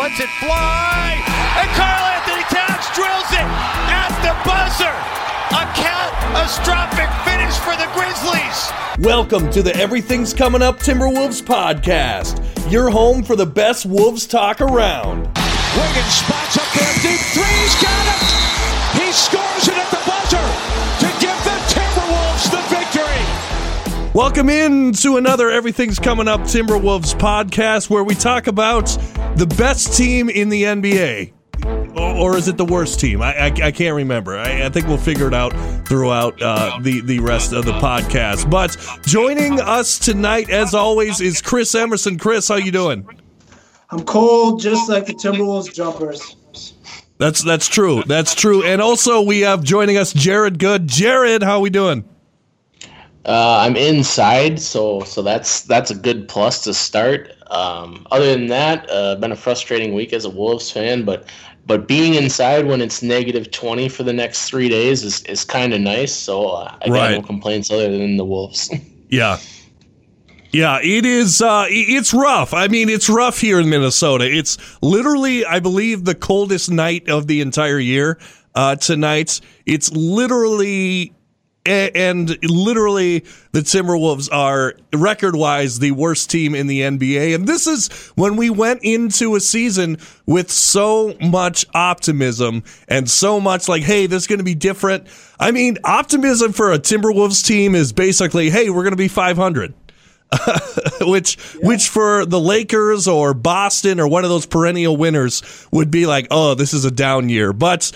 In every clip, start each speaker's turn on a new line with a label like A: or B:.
A: Lets it fly, and Karl Anthony Towns drills it at the buzzer! A catastrophic finish for the Grizzlies!
B: Welcome to the Everything's Coming Up Timberwolves podcast, your home for the best Wolves talk around.
A: Wiggins spots up there, deep three, he's got it! He scores
B: Welcome in to another Everything's Coming Up Timberwolves podcast where we talk about the best team in the NBA. Or, is it the worst team? I, I, I can't remember. I, I, think we'll figure it out throughout uh, the, the rest of the podcast. But joining us tonight, as always, is Chris Emerson. Chris, how you doing?
C: I'm cold, just like the Timberwolves jumpers.
B: That's that's true. That's true. And also, we have joining us Jared Good. Jared, how are we doing?
D: Uh, I'm inside, so so that's that's a good plus to start. Um, other than that, uh, been a frustrating week as a Wolves fan, but but being inside when it's negative 20 for the next three days is, is kind of nice. So uh, I got right. no complaints other than the Wolves.
B: yeah. Yeah, it is. Uh, it's rough. I mean, it's rough here in Minnesota. It's literally, I believe, the coldest night of the entire year. Uh, tonight, it's literally and literally the Timberwolves are record wise the worst team in the NBA. And this is when we went into a season with so much optimism and so much like, hey, this is going to be different. I mean, optimism for a Timberwolves team is basically, hey, we're going to be 500. which yeah. which for the Lakers or Boston or one of those perennial winners would be like, oh, this is a down year. But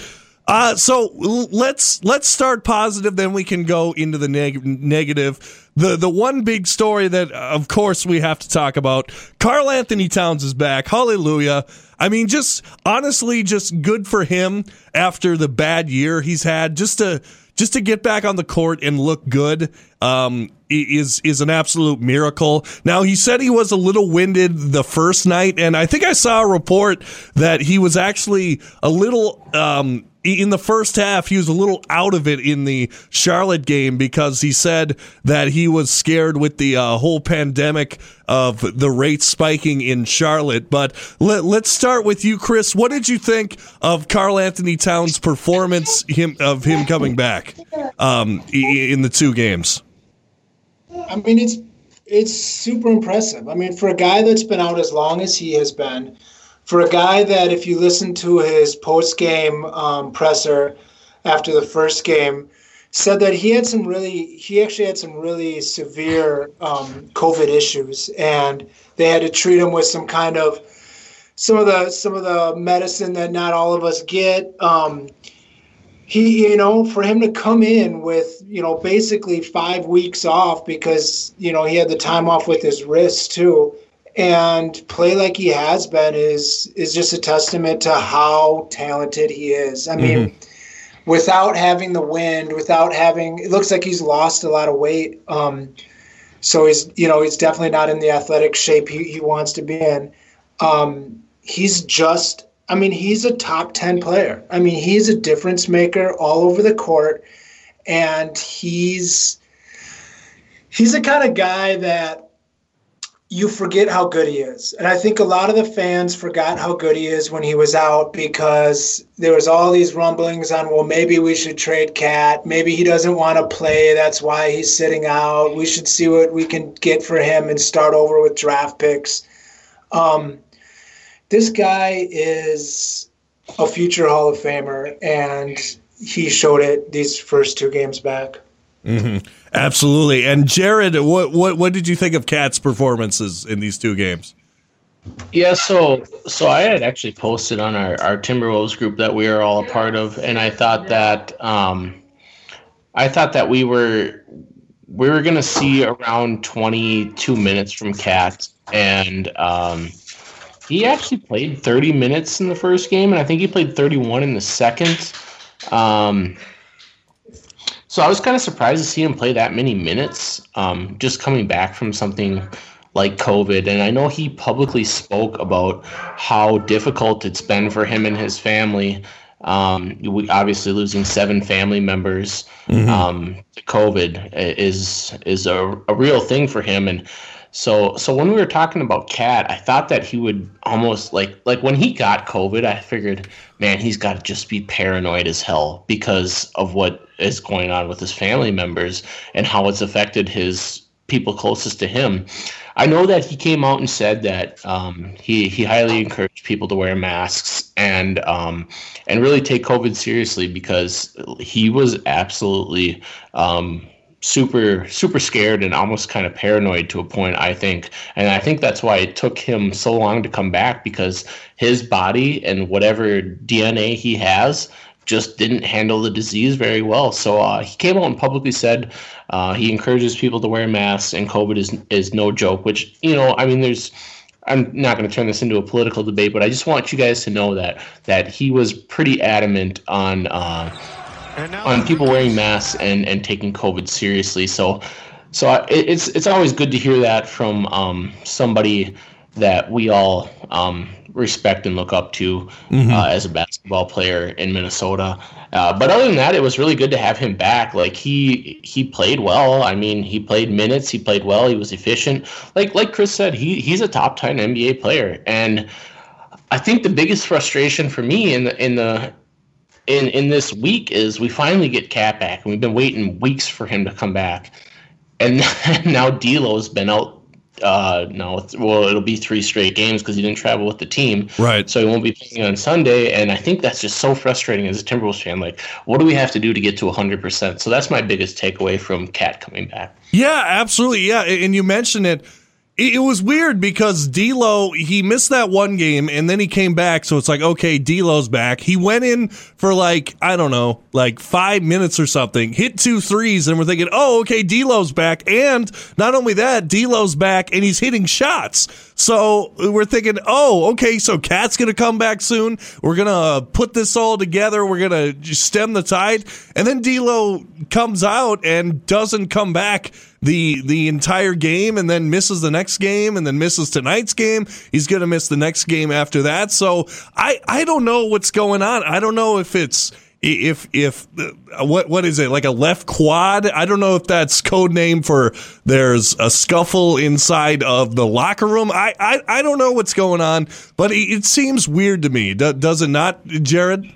B: uh, so let's let's start positive, then we can go into the neg- negative. The the one big story that, of course, we have to talk about. Karl Anthony Towns is back. Hallelujah! I mean, just honestly, just good for him after the bad year he's had. Just to just to get back on the court and look good um, is is an absolute miracle. Now he said he was a little winded the first night, and I think I saw a report that he was actually a little. Um, in the first half, he was a little out of it in the Charlotte game because he said that he was scared with the uh, whole pandemic of the rates spiking in Charlotte. But let, us start with you, Chris. What did you think of Karl Anthony Towns' performance him, of him coming back um, in the two games?
C: I mean, it's it's super impressive. I mean, for a guy that's been out as long as he has been for a guy that, if you listen to his post game um, presser after the first game, said that he had some really, he actually had some really severe um, COVID issues, and they had to treat him with some kind of some of the some of the medicine that not all of us get. Um, he, you know, for him to come in with, you know, basically five weeks off because, you know, he had the time off with his wrist too and play like he has been is is just a testament to how talented he is. I mean, mm-hmm. without having the wind, without having it looks like he's lost a lot of weight. Um, so he's you know he's definitely not in the athletic shape he, he wants to be in. Um, he's just I mean he's a top ten player. I mean he's a difference maker all over the court, and he's he's the kind of guy that you forget how good he is. And I think a lot of the fans forgot how good he is when he was out because there was all these rumblings on, well, maybe we should trade Kat. Maybe he doesn't want to play. That's why he's sitting out. We should see what we can get for him and start over with draft picks. Um, this guy is a future Hall of Famer, and he showed it these first two games back.
B: Mm-hmm. Absolutely. And Jared, what, what what did you think of Kat's performances in these two games?
D: Yeah, so so I had actually posted on our, our Timberwolves group that we are all a part of, and I thought that um, I thought that we were we were to see around 22 minutes from Kat, and um, he actually played 30 minutes in the first game, and I think he played 31 in the second. Um, so I was kind of surprised to see him play that many minutes, um, just coming back from something like COVID. And I know he publicly spoke about how difficult it's been for him and his family. Um, we obviously losing seven family members mm-hmm. um, to COVID is is a, a real thing for him. And so so when we were talking about Kat, I thought that he would almost like like when he got COVID, I figured, man, he's got to just be paranoid as hell because of what is going on with his family members and how it's affected his people closest to him. I know that he came out and said that um, he he highly encouraged people to wear masks and um, and really take COVID seriously because he was absolutely um, super super scared and almost kind of paranoid to a point i think and i think that's why it took him so long to come back because his body and whatever dna he has just didn't handle the disease very well so uh, he came out and publicly said uh, he encourages people to wear masks and covid is is no joke which you know i mean there's I'm not going to turn this into a political debate, but I just want you guys to know that that he was pretty adamant on uh, on people wearing masks and, and taking COVID seriously. So, so I, it's it's always good to hear that from um, somebody that we all um, respect and look up to mm-hmm. uh, as a basketball player in Minnesota. Uh, but other than that, it was really good to have him back. Like he he played well. I mean, he played minutes. He played well. He was efficient. Like like Chris said, he he's a top ten NBA player. And I think the biggest frustration for me in the in the in in this week is we finally get Kat back, and we've been waiting weeks for him to come back, and now D'Lo's been out. Uh, no, well, it'll be three straight games because he didn't travel with the team,
B: right?
D: So he won't be playing on Sunday, and I think that's just so frustrating as a Timberwolves fan. Like, what do we have to do to get to hundred percent? So that's my biggest takeaway from Kat coming back.
B: Yeah, absolutely. Yeah, and you mentioned it it was weird because D'Lo he missed that one game and then he came back. So it's like okay, D'Lo's back. He went in for like I don't know, like five minutes or something, hit two threes, and we're thinking, oh okay, D'Lo's back. And not only that, D'Lo's back and he's hitting shots. So we're thinking, oh okay, so Kat's gonna come back soon. We're gonna uh, put this all together. We're gonna stem the tide. And then D'Lo comes out and doesn't come back the the entire game and then misses the next game and then misses tonight's game. He's going to miss the next game after that. So I I don't know what's going on. I don't know if it's if if uh, what what is it like a left quad? I don't know if that's code name for there's a scuffle inside of the locker room. I I, I don't know what's going on, but it, it seems weird to me. does it not, Jared?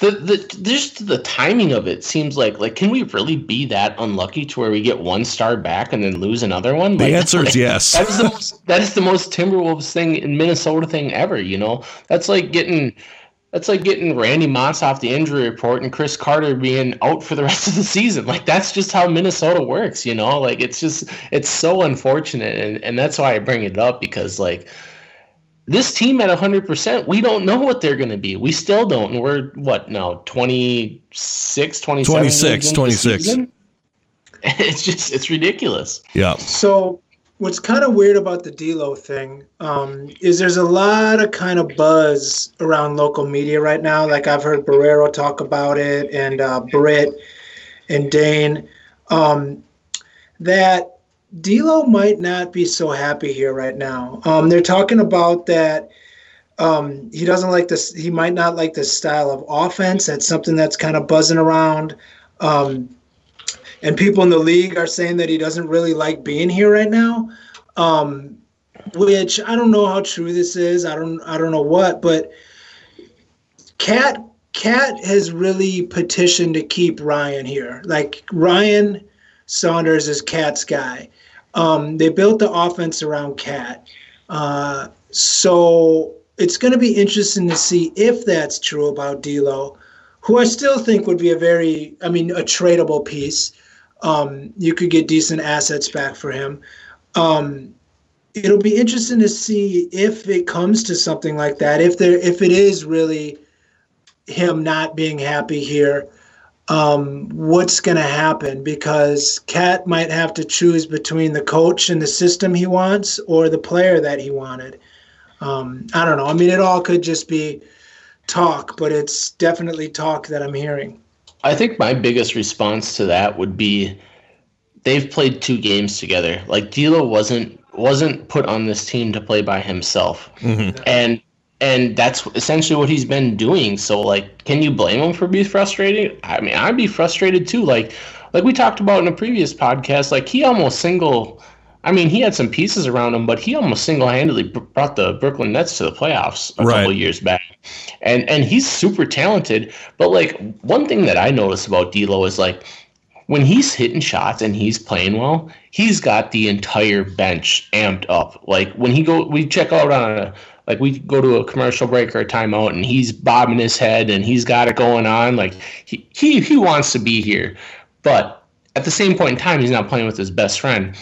D: The the just the timing of it seems like like can we really be that unlucky to where we get one star back and then lose another one?
B: The
D: like,
B: answer
D: like,
B: is yes.
D: That is the most that is the most Timberwolves thing in Minnesota thing ever. You know, that's like getting that's like getting Randy Moss off the injury report and Cris Carter being out for the rest of the season. Like that's just how Minnesota works. You know, like it's just it's so unfortunate, and and that's why I bring it up because like this team at 100%, we don't know what they're going to be. We still don't. And we're, what now, 26, 27?
B: 26, 26.
D: It's just, it's ridiculous.
B: Yeah.
C: So, what's kind of weird about the D'Lo thing um, is there's a lot of kind of buzz around local media right now. Like I've heard Barreiro talk about it and uh, Britt and Dane. Um, that D'Lo might not be so happy here right now. Um, they're talking about that um, he doesn't like this. He might not like this style of offense. That's something that's kind of buzzing around. Um, and people in the league are saying that he doesn't really like being here right now. Um, which I don't know how true this is. I don't. I don't know what, but Kat Kat has really petitioned to keep Ryan here. Like Ryan Saunders is Kat's guy. Um, they built the offense around Kat. Uh, so it's going to be interesting to see if that's true about D'Lo, who I still think would be a very, I mean, a tradable piece. Um, you could get decent assets back for him. Um, it'll be interesting to see if it comes to something like that. If there, if it is really him not being happy here, um, what's going to happen because Kat might have to choose between the coach and the system he wants or the player that he wanted. Um, I don't know. I mean, it all could just be talk, but it's definitely talk that I'm hearing.
D: I think my biggest response to that would be they've played two games together. Like D'Lo wasn't wasn't put on this team to play by himself, mm-hmm. and and that's essentially what he's been doing. So like, can you blame him for being frustrated? I mean, I'd be frustrated too. Like like we talked about in a previous podcast, like he almost single. I mean, he had some pieces around him, but he almost single-handedly brought the Brooklyn Nets to the playoffs a right. couple years back, and and he's super talented. But like one thing that I noticed about D'Lo is like when he's hitting shots and he's playing well, he's got the entire bench amped up. Like when he go, we check out on a like we go to a commercial break or a timeout and he's bobbing his head and he's got it going on. Like he he he wants to be here, but at the same point in time, he's not playing with his best friend.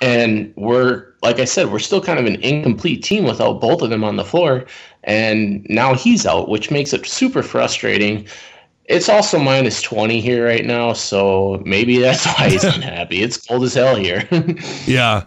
D: And we're like I said, we're still kind of an incomplete team without both of them on the floor. And now he's out, which makes it super frustrating. It's also minus 20 here right now, so maybe that's why he's unhappy. It's cold as hell here.
B: yeah.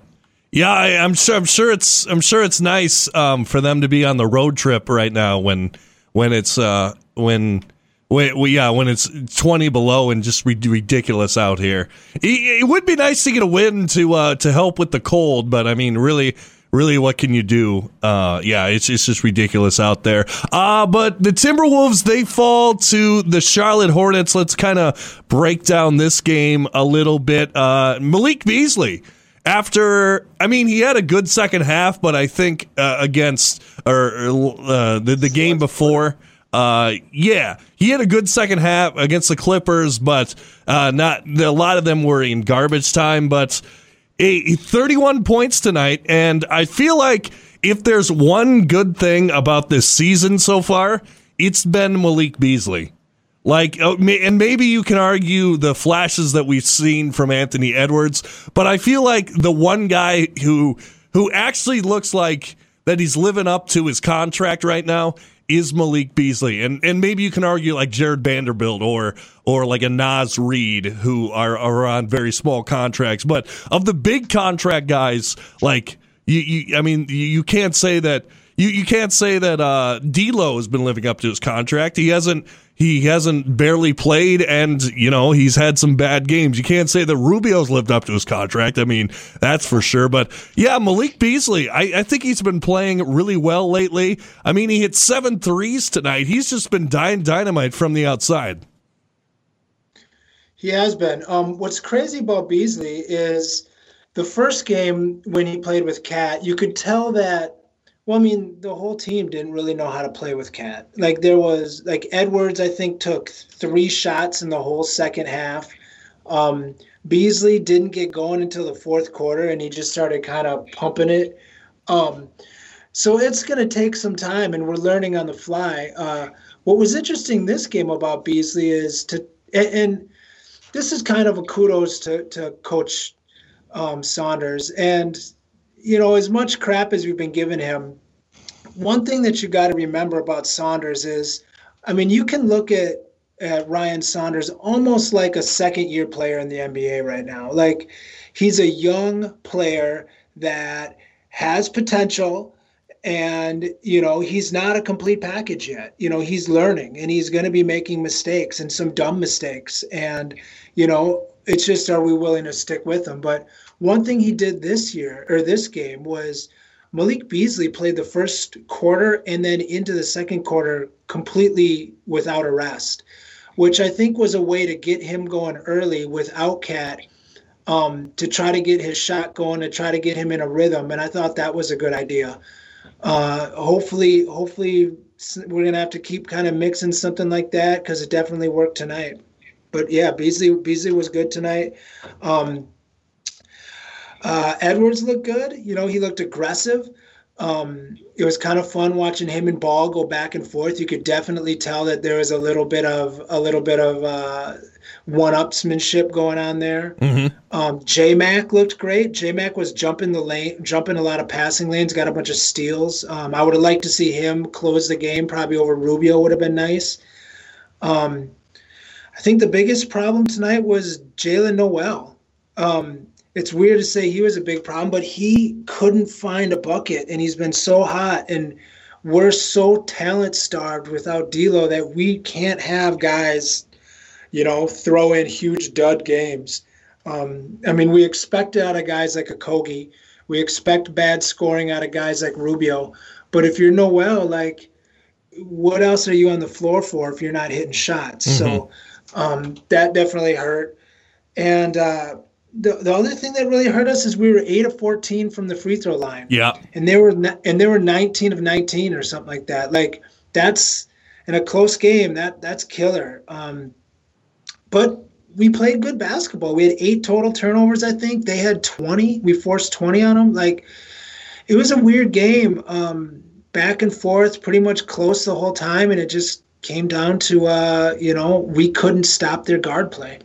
B: Yeah, I, am sure. I'm sure it's. I'm sure it's nice um, for them to be on the road trip right now when when it's uh, when when yeah when it's 20 below and just ridiculous out here. It, it, would be nice to get a win to uh, to help with the cold, but I mean, really, really, what can you do? Uh, yeah, it's, it's just ridiculous out there. Uh, but the Timberwolves, they fall to the Charlotte Hornets. Let's kind of break down this game a little bit. Uh, Malik Beasley. After, I mean, he had a good second half, but I think uh, against or uh, the, the game before, uh, yeah, he had a good second half against the Clippers, but uh, not a lot of them were in garbage time. But a 31 points tonight, and I feel like if there's one good thing about this season so far, it's been Malik Beasley. Like, oh, and maybe you can argue the flashes that we've seen from Anthony Edwards, but I feel like the one guy who who actually looks like that he's living up to his contract right now is Malik Beasley, and and maybe you can argue like Jarred Vanderbilt or or like a Naz Reid who are are on very small contracts, but of the big contract guys, like you, you I mean, you, you can't say that you, you can't say that uh, D'Lo has been living up to his contract. He hasn't he hasn't barely played and you know he's had some bad games. You can't say that rubio's lived up to his contract. I mean that's for sure. But yeah malik beasley i, I think he's been playing really well lately. I mean he hit seven threes tonight. He's just been dying dynamite from the outside.
C: He has been. Um, what's crazy about beasley is the first game when he played with Kat you could tell that well, I mean, the whole team didn't really know how to play with Kat. Like there was like Edwards, I think took three shots in the whole second half. Um, Beasley didn't get going until the fourth quarter, and he just started kind of pumping it. Um, so it's going to take some time, and we're learning on the fly. Uh, what was interesting this game about Beasley is to, and, and this is kind of a kudos to to Coach um, Saunders and you know, as much crap as we've been giving him, one thing that you got to remember about Saunders is, I mean, you can look at at Ryan Saunders almost like a second year player in the NBA right now. Like he's a young player that has potential and you know he's not a complete package yet. You know he's learning and he's going to be making mistakes and some dumb mistakes. And you know it's just are we willing to stick with him? But one thing he did this year or this game was Malik Beasley played the first quarter and then into the second quarter completely without a rest, which I think was a way to get him going early without Kat um, to try to get his shot going, to try to get him in a rhythm. And I thought that was a good idea. Uh, hopefully, hopefully we're gonna have to keep kind of mixing something like that because it definitely worked tonight. But yeah, Beasley Beasley was good tonight. Um, uh, Edwards looked good. You know, he looked aggressive. Um, it was kind of fun watching him and Ball go back and forth. You could definitely tell that there was a little bit of a little bit of uh, one-upsmanship going on there. Mm-hmm. Um, J Mac looked great. J Mac was jumping the lane, jumping a lot of passing lanes, got a bunch of steals. Um, I would have liked to see him close the game. Probably over Rubio would have been nice. Um, I think the biggest problem tonight was Jaylen Nowell. Um, it's weird to say he was a big problem, but he couldn't find a bucket, and he's been so hot. And we're so talent starved without D'Lo that we can't have guys, you know, throw in huge dud games. Um, I mean, we expect it out of guys like Okogie, We expect bad scoring out of guys like Rubio. But if you're Nowell, like, what else are you on the floor for if you're not hitting shots? Mm-hmm. So um, that definitely hurt. And uh, the, the other thing that really hurt us is we were eight of 14 from the free throw line.
B: Yeah.
C: And they were, and they were 19 of 19 or something like that. Like that's in a close game. That that's killer. Um, but we played good basketball. We had eight total turnovers. I think they had 20. We forced 20 on them. Like it was a weird game. Um, back and forth, pretty much close the whole time. And it just came down to, uh, you know, we couldn't stop their guard play.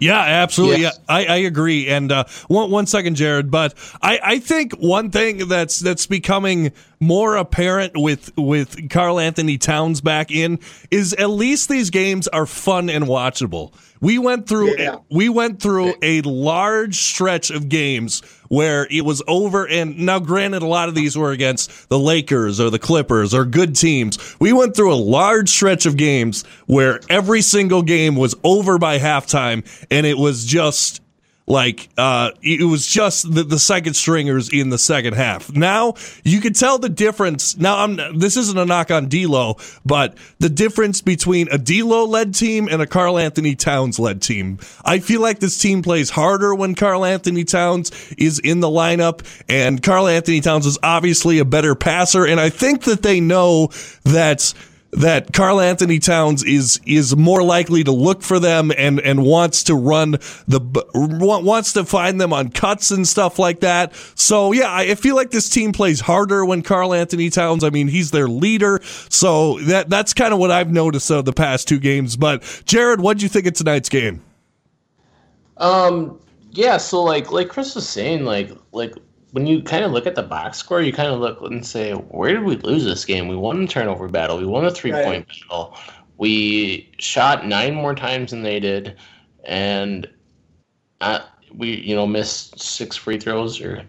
B: Yeah, absolutely. Yes. Yeah, I, I agree. And uh, one one second, Jared, but I, I think one thing that's that's becoming more apparent with with Karl-Anthony Towns back in is at least these games are fun and watchable. We went through yeah. we went through a large stretch of games where it was over and now granted a lot of these were against the Lakers or the Clippers or good teams. We went through a large stretch of games where every single game was over by halftime and it was just like uh, it was just the, the second stringers in the second half. Now you can tell the difference. Now I'm this isn't a knock on D'Lo, but the difference between a D'Lo led team and a Karl Anthony Towns led team. I feel like this team plays harder when Karl Anthony Towns is in the lineup, and Karl Anthony Towns is obviously a better passer, and I think that they know that that Karl Anthony Towns is is more likely to look for them and and wants to run the wants to find them on cuts and stuff like that. So yeah, I feel like this team plays harder when Karl Anthony Towns. I mean, he's their leader, so that that's kind of what I've noticed of the past two games. But Jared, what do you think of tonight's game?
D: Um. Yeah. So like like Chris was saying, like like when you kind of look at the box score, you kind of look and say, where did we lose this game? We won the turnover battle. We won the three point right. battle. We shot nine more times than they did, and uh, we you know missed six free throws. Or,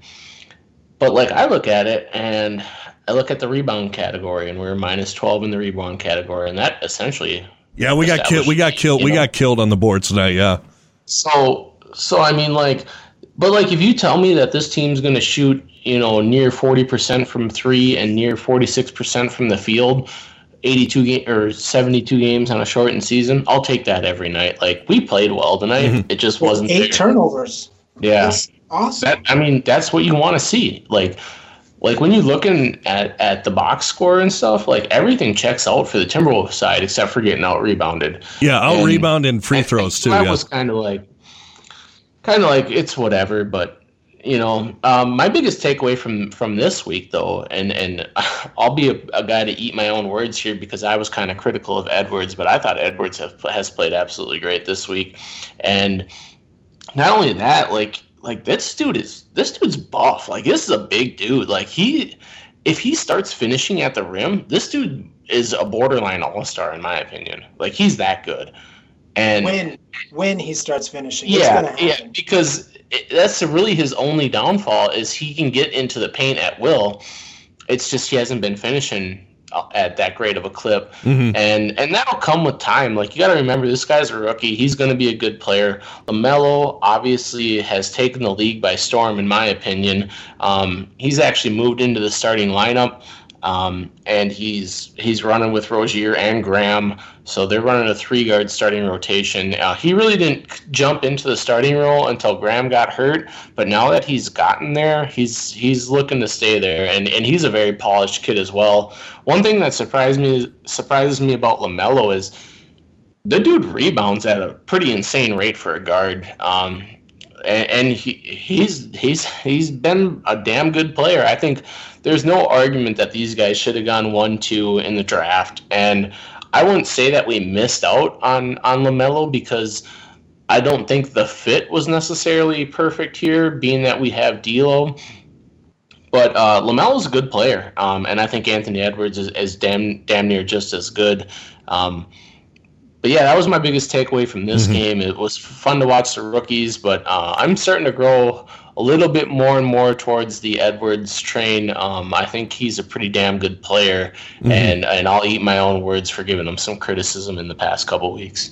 D: but like I look at it and I look at the rebound category, and we are minus twelve in the rebound category, and that essentially
B: yeah we got killed. We got killed. We know? got killed on the board tonight. Yeah.
D: So so I mean like but like, if you tell me that this team's going to shoot, you know, near forty percent from three and near forty six percent from the field, eighty two game or seventy two games on a shortened season, I'll take that every night. Like we played well tonight. Mm-hmm. It just wasn't
C: eight there. turnovers.
D: Yeah, that's
C: awesome.
D: That, I mean, that's what you want to see. Like, like when you're looking at at the box score and stuff, like everything checks out for the Timberwolves side except for getting out rebounded.
B: Yeah, out rebound and free throws too.
D: That
B: yeah.
D: was kind of like kind of like it's whatever. But you know, um, my biggest takeaway from from this week, though, and and I'll be a, a guy to eat my own words here because I was kind of critical of Edwards, but I thought Edwards have, has played absolutely great this week, and not only that, like like this dude is this dude's buff. Like this is a big dude. Like he, if he starts finishing at the rim, this dude is a borderline all star in my opinion. Like he's that good. And
C: when when he starts finishing,
D: yeah, yeah, because it, that's really his only downfall is he can get into the paint at will. It's just he hasn't been finishing uh, at that great of a clip, mm-hmm. and and that'll come with time. Like you got to remember, this guy's a rookie. He's going to be a good player. Lamelo obviously has taken the league by storm, in my opinion. Um, he's actually moved into the starting lineup. Um, and he's he's running with Rozier and Graham, so they're running a three guard starting rotation. Uh, he really didn't jump into the starting role until Graham got hurt, but now that he's gotten there, he's he's looking to stay there, and, and he's a very polished kid as well. One thing that surprised me surprises me about Lamelo is the dude rebounds at a pretty insane rate for a guard. Um, and, he, he's he's he's been a damn good player. I think there's no argument that these guys should have gone one two in the draft, and I wouldn't say that we missed out on on Lamelo because I don't think the fit was necessarily perfect here, being that we have D'Lo. but uh, is a good player, um, and I think Anthony Edwards is, is damn damn near just as good. Um, but yeah, that was my biggest takeaway from this mm-hmm. game. It was fun to watch the rookies, but uh, I'm starting to grow a little bit more and more towards the Edwards train. Um, I think he's a pretty damn good player, mm-hmm. and and I'll eat my own words for giving him some criticism in the past couple weeks.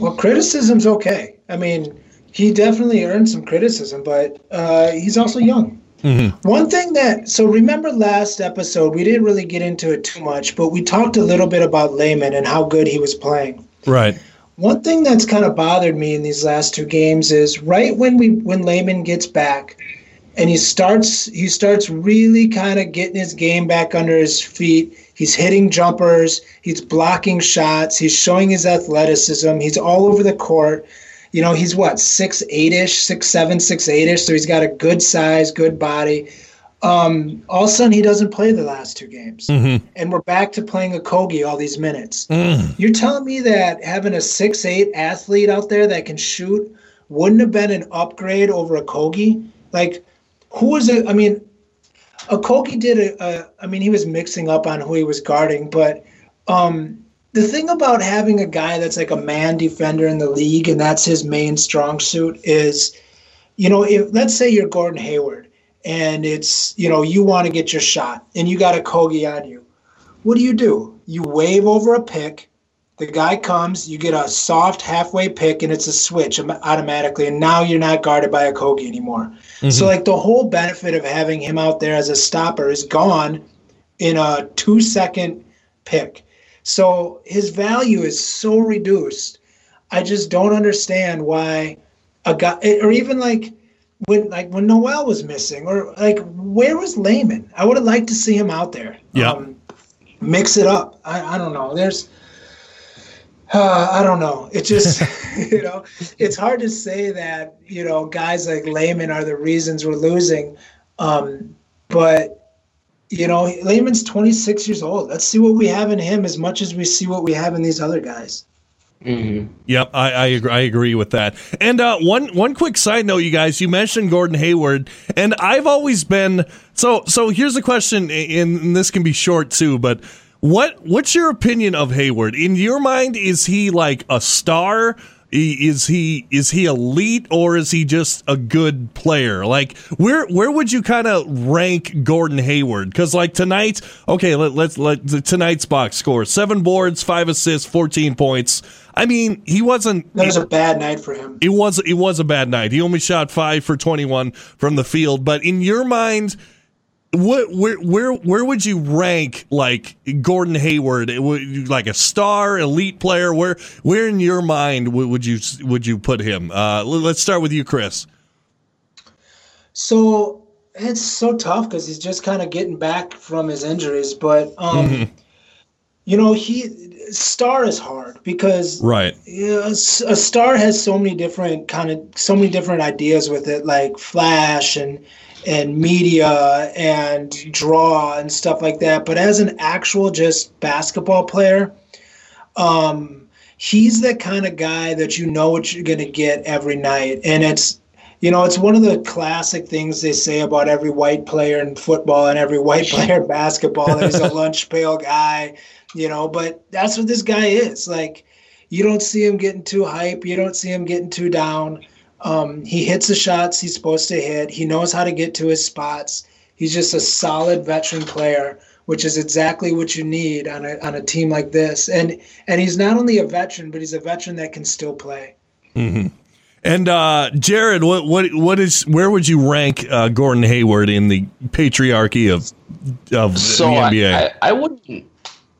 C: Well, criticism's okay. I mean, he definitely earned some criticism, but uh, he's also young. Mm-hmm. One thing that, so remember last episode, we didn't really get into it too much, but we talked a little bit about Layman and how good he was playing.
B: Right.
C: One thing that's kind of bothered me in these last two games is right when we when Layman gets back and he starts he starts really kind of getting his game back under his feet. He's hitting jumpers, he's blocking shots, he's showing his athleticism, he's all over the court. You know, he's what, six eight ish, six seven, six eight ish, so he's got a good size, good body. Um, all of a sudden, he doesn't play the last two games, mm-hmm. and we're back to playing Okogie all these minutes. Mm. You're telling me that having a six eight athlete out there that can shoot wouldn't have been an upgrade over Okogie? Like, who was it? I mean, Okogie did a, a. I mean, he was mixing up on who he was guarding, but um, the thing about having a guy that's like a man defender in the league and that's his main strong suit is, you know, if let's say you're Gordon Hayward and it's you know you want to get your shot and you got Okogie on you. What do you do? You wave over a pick. The guy comes, you get a soft halfway pick, and it's a switch automatically. And now you're not guarded by Okogie anymore. Mm-hmm. So, like, the whole benefit of having him out there as a stopper is gone in a two second pick. So, his value is so reduced. I just don't understand why a guy, or even like, when like when Nowell was missing, or like where was Layman? I would have liked to see him out there.
B: Yeah. Um,
C: mix it up. I, I don't know. There's uh, I don't know. It just you know, it's hard to say that, you know, guys like Layman are the reasons we're losing. Um, but you know, Layman's 26 years old. Let's see what we have in him as much as we see what we have in these other guys.
B: Mm-hmm. Yep, I, I agree, I agree with that. And uh, one one quick side note, you guys, you mentioned Gordon Hayward, and I've always been so. So here's a question, and this can be short too, but what what's your opinion of Hayward? In your mind, is he like a star? Is he is he elite or is he just a good player? Like where where would you kind of rank Gordon Hayward? Because like tonight, okay, let, let's let tonight's box score seven boards, five assists, fourteen points. I mean, he wasn't.
C: That was a bad night for him.
B: It was. It was a bad night. He only shot five for twenty-one from the field. But in your mind, what where where where would you rank like Gordon Hayward? Like a star, elite player? Where where in your mind would you would you put him? Uh, let's start with you, Chris.
C: So it's so tough because he's just kind of getting back from his injuries, but um, mm-hmm. You know he star is hard because
B: right.
C: Know, a star has so many different kind of so many different ideas with it like flash and and media and draw and stuff like that. But as an actual just basketball player um he's the kind of guy that you know what you're going to get every night. And it's you know it's one of the classic things they say about every white player in football and every white player in basketball. That he's a lunch pail guy you know, but that's what this guy is. Like, you don't see him getting too hype. You don't see him getting too down. Um, he hits the shots he's supposed to hit. He knows how to get to his spots. He's just a solid veteran player, which is exactly what you need on a on a team like this. And and he's not only a veteran, but he's a veteran that can still play.
B: Mm-hmm. And uh, Jared, what what what is where would you rank uh, Gordon Hayward in the patriarchy of of
D: so
B: the NBA?
D: I, I, I wouldn't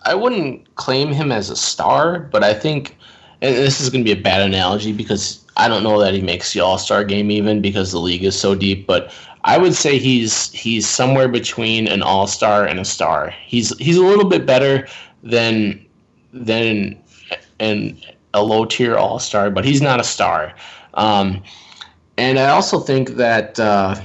D: I wouldn't claim him as a star, but I think, and this is going to be a bad analogy because I don't know that he makes the All Star game even because the league is so deep. But I would say he's he's somewhere between an All Star and a star. He's he's a little bit better than than an a low tier All Star, but he's not a star. Um, and I also think that. Uh,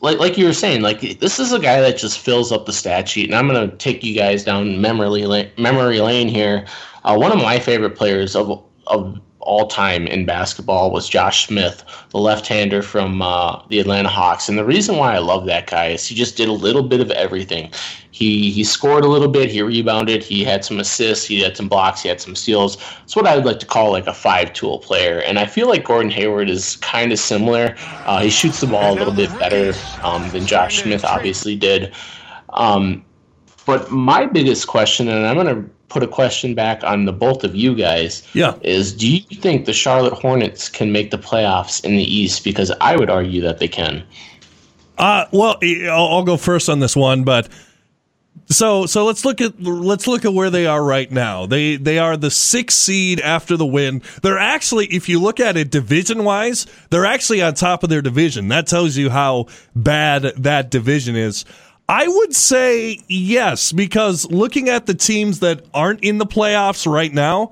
D: like like you were saying, like this is a guy that just fills up the stat sheet, and I'm gonna take you guys down memory lane, memory lane here. Uh, one of my favorite players of of all time in basketball was Josh Smith, the left hander from uh, the Atlanta Hawks. And the reason why I love that guy is he just did a little bit of everything. He he scored a little bit, he rebounded, he had some assists, he had some blocks, he had some steals. It's what I would like to call like a five tool player. And I feel like Gordon Hayward is kind of similar. Uh, he shoots the ball a little bit better um, than Josh Smith obviously did. Um, but my biggest question, and I'm going to put a question back on the both of you guys.
B: Yeah.
D: Is do you think the Charlotte Hornets can make the playoffs in the East? Because I would argue that they can.
B: Uh, well, I'll, I'll go first on this one, but so so let's look at let's look at where they are right now. They they are the sixth seed after the win. They're actually, if you look at it division wise, they're actually on top of their division. That tells you how bad that division is. I would say yes, because looking at the teams that aren't in the playoffs right now,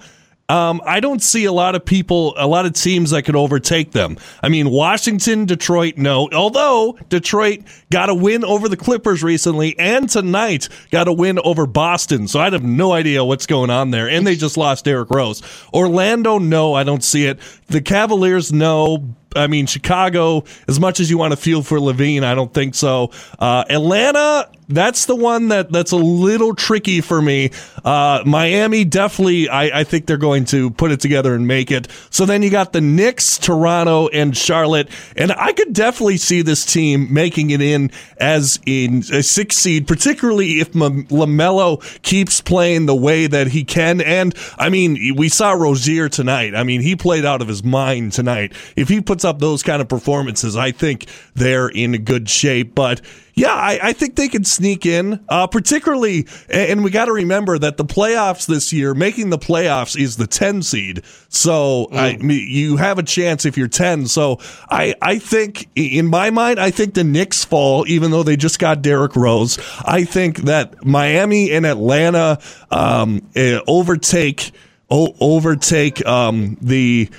B: um, I don't see a lot of people, a lot of teams that could overtake them. I mean, Washington, Detroit, no. Although Detroit got a win over the Clippers recently, and tonight got a win over Boston. So I have no idea what's going on there. And they just lost Derrick Rose. Orlando, no, I don't see it. The Cavaliers, no. I mean, Chicago, as much as you want to feel for LaVine, I don't think so. Uh, Atlanta, that's the one that that's a little tricky for me. Uh, Miami, definitely, I, I think they're going to put it together and make it. So then you got the Knicks, Toronto, and Charlotte, and I could definitely see this team making it in as in a six seed, particularly if M- Lamelo keeps playing the way that he can. And I mean, we saw Rozier tonight. I mean, he played out of his mind tonight. If he puts up those kind of performances, I think they're in good shape. But yeah, I, I think they can sneak in, uh, particularly, and we got to remember that the playoffs this year, making the playoffs is the 10 seed. So mm. I, you have a chance if you're 10. So I, I think, in my mind, I think the Knicks fall, even though they just got Derrick Rose. I think that Miami and Atlanta um, eh, overtake overtake um, the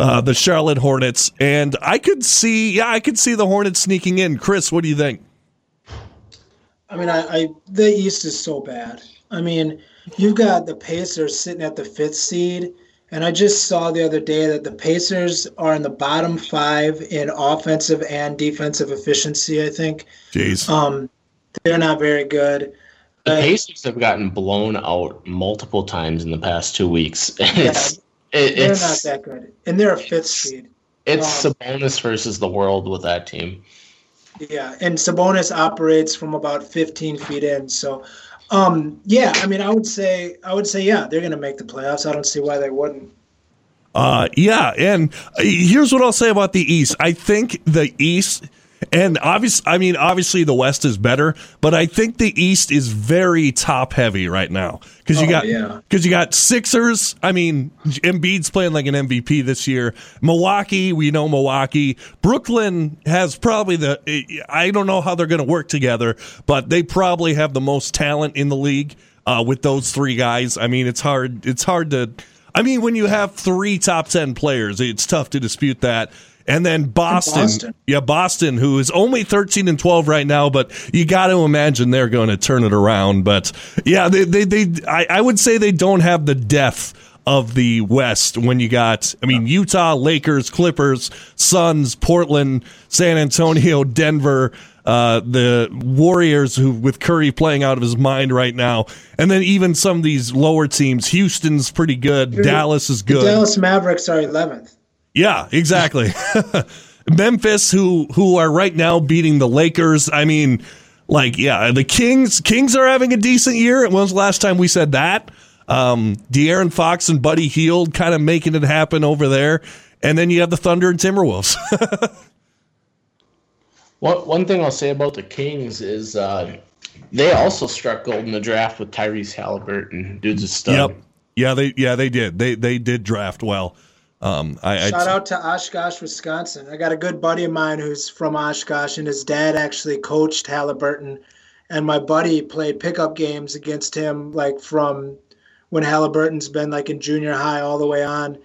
B: uh, the Charlotte Hornets, and I could see, yeah, I could see the Hornets sneaking in. Chris, what do you think?
C: I mean, I, I the East is so bad. I mean, you've got the Pacers sitting at the fifth seed, and I just saw the other day that the Pacers are in the bottom five in offensive and defensive efficiency. I think.
B: Jeez.
C: Um, they're not very good.
D: The Pacers have gotten blown out multiple times in the past two weeks. It's,
C: yeah, it, they're not that good, and they're a fifth seed.
D: It's um, Sabonis versus the world with that team.
C: Yeah, and Sabonis operates from about 15 feet in. So, um, yeah, I mean, I would say, I would say, yeah, they're going to make the playoffs. I don't see why they wouldn't.
B: Uh, yeah, and here's what I'll say about the East. I think the East and obviously, I mean, obviously the West is better, but I think the East is very top heavy right now because you oh, got because yeah. you got Sixers. I mean, Embiid's playing like an MVP this year. Milwaukee, we know Milwaukee. Brooklyn has probably the. I don't know how they're going to work together, but they probably have the most talent in the league uh, with those three guys. I mean, it's hard. It's hard to. I mean, when you have three top 10 players, it's tough to dispute that. And then Boston, Boston, yeah, Boston, who is only thirteen and twelve right now, but you got to imagine they're going to turn it around. But yeah, they, they, they I, I would say they don't have the depth of the West when you got, I mean, Utah, Lakers, Clippers, Suns, Portland, San Antonio, Denver, uh, the Warriors, who with Curry playing out of his mind right now, and then even some of these lower teams. Houston's pretty good. Dallas is good.
C: Dallas Mavericks are eleventh.
B: Yeah, exactly. Memphis, who who are right now beating the Lakers. I mean, like, yeah, the Kings. Kings are having a decent year. When was the last time we said that? Um, De'Aaron Fox and Buddy Hield kind of making it happen over there, and then you have the Thunder and Timberwolves.
D: one one thing I'll say about the Kings is uh, they also struck gold in the draft with Tyrese Halliburton. Dude's a stud. Yep.
B: Yeah, they yeah they did. They they did draft well. Um, I,
C: Shout I'd, out to Oshkosh, Wisconsin. I got a good buddy of mine who's from Oshkosh, and his dad actually coached Halliburton. And my buddy played pickup games against him, like from when Halliburton's been like in junior high all the way on,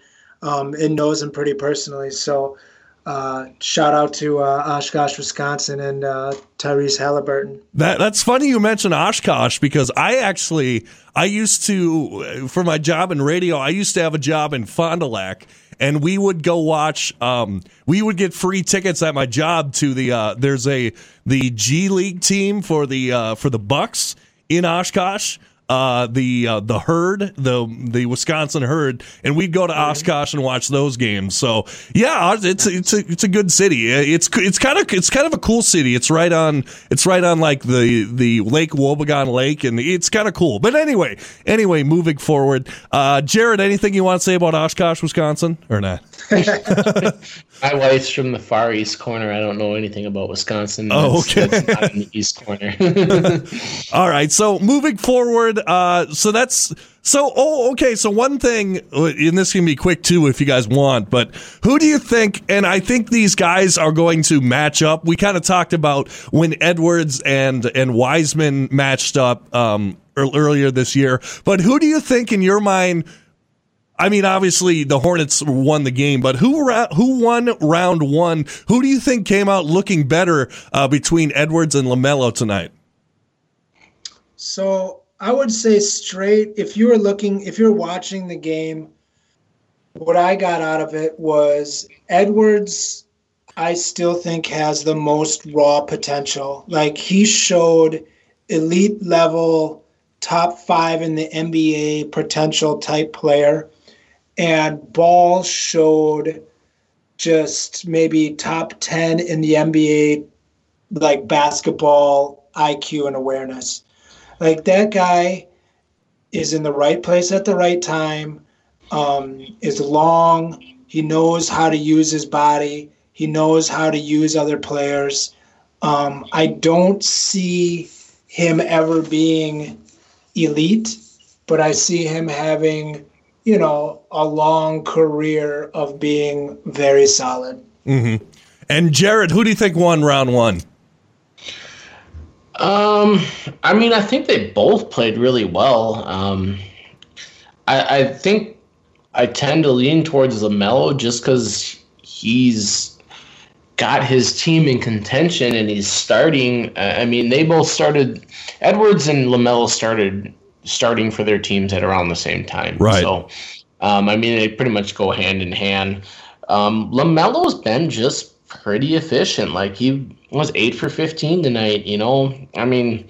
C: um, and knows him pretty personally. So, uh, shout out to uh, Oshkosh, Wisconsin, and uh, Tyrese Halliburton.
B: That that's funny you mentioned Oshkosh because I actually I used to for my job in radio I used to have a job in Fond du Lac and we would go watch um, we would get free tickets at my job to the uh, there's a the G League team for the uh, for the Bucks in Oshkosh uh, the uh, the herd, the the Wisconsin herd, and we'd go to Oshkosh and watch those games. So yeah, it's it's a, it's a good city. It's it's kind of it's kind of a cool city. It's right on it's right on like the the Lake Wobegon Lake, and it's kind of cool. But anyway, anyway, moving forward, uh, Jared, anything you want to say about Oshkosh, Wisconsin, or not?
D: My wife's from the far east corner. I don't know anything about Wisconsin.
B: Oh, okay.
D: That's not in the east corner.
B: All right. So moving forward, uh, so that's so. Oh, okay. So one thing, and this can be quick too, if you guys want. But who do you think? And I think these guys are going to match up. We kind of talked about when Edwards and and Wiseman matched up um, earlier this year. But who do you think, in your mind? I mean, obviously the Hornets won the game, but who who won round one? Who do you think came out looking better uh, between Edwards and LaMelo tonight?
C: So I would say straight. If you were looking, if you're watching the game, what I got out of it was Edwards. I still think has the most raw potential. Like he showed elite level, top five in the NBA potential type player and Ball showed just maybe top 10 in the NBA, like basketball IQ and awareness. Like that guy is in the right place at the right time, um, is long, he knows how to use his body, he knows how to use other players. Um, I don't see him ever being elite, but I see him having you know, a long career of being very solid.
B: Mm-hmm. And Jared, who do you think won round one?
D: Um, I mean, I think they both played really well. Um, I, I think I tend to lean towards LaMelo just because he's got his team in contention and he's starting. I mean, they both started. Edwards and LaMelo started starting for their teams at around the same time.
B: Right.
D: So, um, I mean, they pretty much go hand in hand. Um, LaMelo's been just pretty efficient. Like he was eight for fifteen tonight. You know, I mean,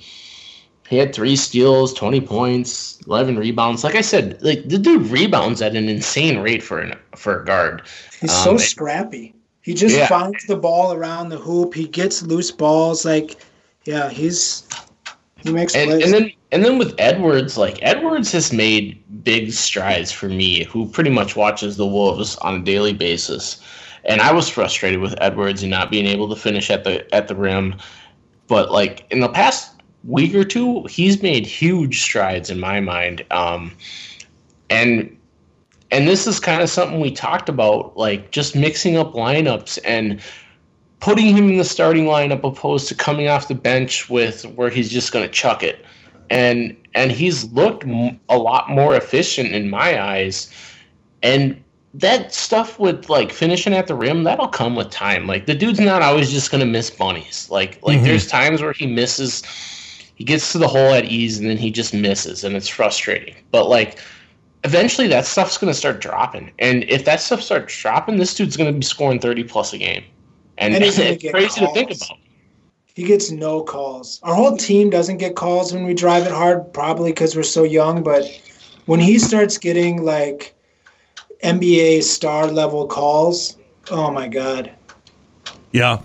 D: he had three steals, twenty points, eleven rebounds. Like I said, like the dude rebounds at an insane rate for an for a guard.
C: He's um, so scrappy. He just yeah. finds the ball around the hoop. He gets loose balls. Like, yeah, he's he makes
D: and, and, then and then with Edwards, like Edwards has made big strides for me, who pretty much watches the Wolves on a daily basis. And I was frustrated with Edwards and not being able to finish at the at the rim. But like in the past week or two, he's made huge strides in my mind. Um, and and this is kind of something we talked about, like just mixing up lineups and putting him in the starting lineup opposed to coming off the bench with where he's just going to chuck it. And and he's looked a lot more efficient in my eyes. And that stuff with like finishing at the rim, that'll come with time. Like the dude's not always just going to miss bunnies. Like like mm-hmm. there's times where he misses he gets to the hole at ease and then he just misses and it's frustrating. But like eventually that stuff's going to start dropping. And if that stuff starts dropping, this dude's going to be scoring 30 plus a game. And, and it's crazy calls. to think about.
C: He gets no calls. Our whole team doesn't get calls when we drive it hard, probably because we're so young. But when he starts getting like NBA star level calls, oh my god.
B: Yeah,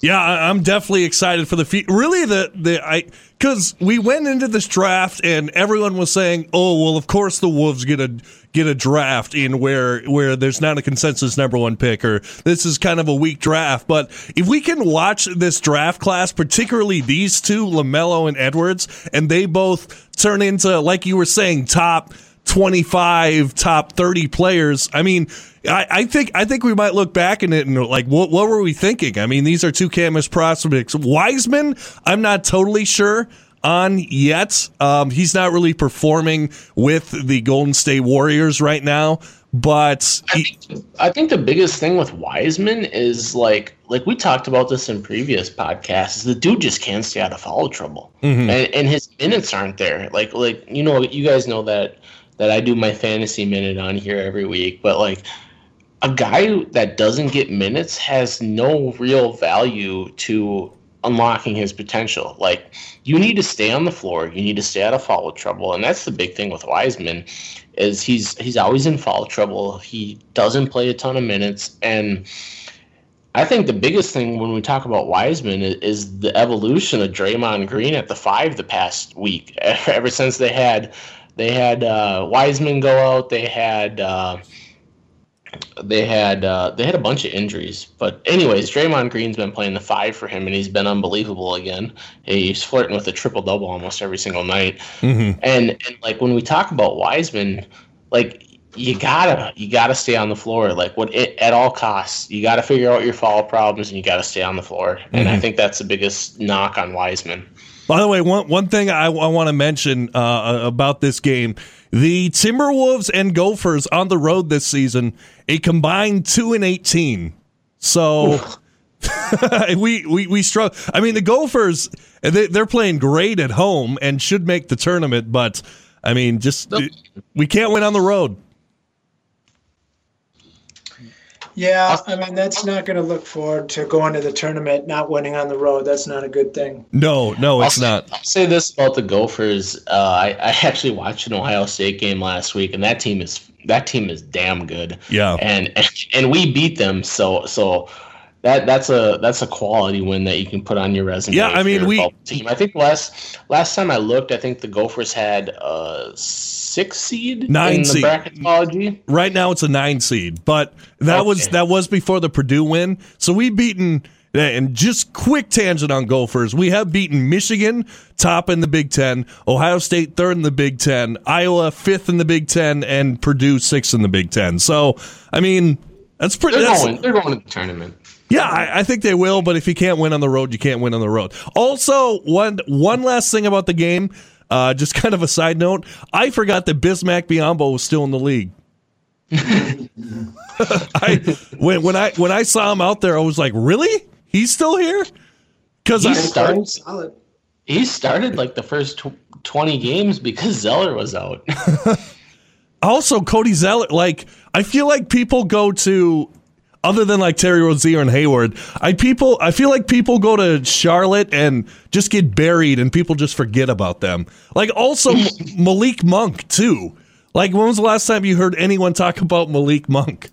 B: yeah, I'm definitely excited for the feat. Really, the the I because we went into this draft and everyone was saying, "Oh, well, of course the Wolves get a get a draft in where where there's not a consensus number one pick or this is kind of a weak draft. But if we can watch this draft class, particularly these two, LaMelo and Edwards, and they both turn into like you were saying, top 25 top 30 players. I mean, I, I, think I think we might look back in it and like, what what were we thinking? I mean, these are two campus prospects. Wiseman, I'm not totally sure. on yet. Um, he's not really performing with the Golden State Warriors right now. But
D: he, I, think, I think the biggest thing with Wiseman is like like we talked about this in previous podcasts. The dude just can't stay out of foul trouble, mm-hmm. and, and his minutes aren't there. Like like you know you guys know that that I do my fantasy minute on here every week, but like a guy that doesn't get minutes has no real value to unlocking his potential. Like you need to stay on the floor, you need to stay out of foul trouble, and that's the big thing with Wiseman is he's he's always in foul trouble. He doesn't play a ton of minutes, and I think the biggest thing when we talk about Wiseman is, is the evolution of Draymond Green at the five the past week. Ever since they had they had uh, Wiseman go out, they had. Uh, they had uh, they had a bunch of injuries. But anyways, Draymond Green's been playing the five for him, and he's been unbelievable again. He's flirting with a triple double almost every single night. Mm-hmm. And and like when we talk about Wiseman, like you gotta you gotta stay on the floor. Like what it, at all costs, you gotta figure out your foul problems, and you gotta stay on the floor. Mm-hmm. And I mm-hmm. think that's the biggest knock on Wiseman.
B: By the way, one one thing I, I want to mention uh, about this game the Timberwolves and Gophers on the road this season, a combined two and eighteen. So we we we struggle. I mean, the Gophers they, they're playing great at home and should make the tournament, but I mean, just we can't win on the road.
C: Yeah, I mean that's not going to look forward to going to the tournament not winning on the road. That's not a good thing.
B: No, no, it's
D: I'll
B: not.
D: Say, I'll say this about the Gophers. Uh, I, I actually watched an Ohio State game last week, and that team is that team is damn good.
B: Yeah,
D: and and, and we beat them. So so that that's a that's a quality win that you can put on your resume.
B: Yeah, I mean we
D: team. I think last last time I looked, I think the Gophers had a six seed
B: nine seed
D: bracketology.
B: Right now it's a nine seed, but that okay. was that was before the Purdue win. So we've beaten and just quick tangent on Gophers. We have beaten Michigan, top in the Big Ten, Ohio State, third in the Big Ten, Iowa, fifth in the Big Ten, and Purdue, sixth in the Big Ten. So, I mean, that's pretty.
D: They're,
B: that's,
D: going, they're going to the tournament.
B: Yeah, I, I, think they will, but if you can't win on the road, you can't win on the road. Also, one one last thing about the game, uh, just kind of a side note, I forgot that Bismack Biyombo was still in the league. I when when I when I saw him out there, I was like, really? He's still here?
D: Because I started solid. He started like the first tw- twenty games because Zeller was out.
B: also, Cody Zeller, like I feel like people go to other than like Terry Rozier and Hayward, I people I feel like people go to Charlotte and just get buried and people just forget about them. Like also Malik Monk too. Like when was the last time you heard anyone talk about Malik Monk?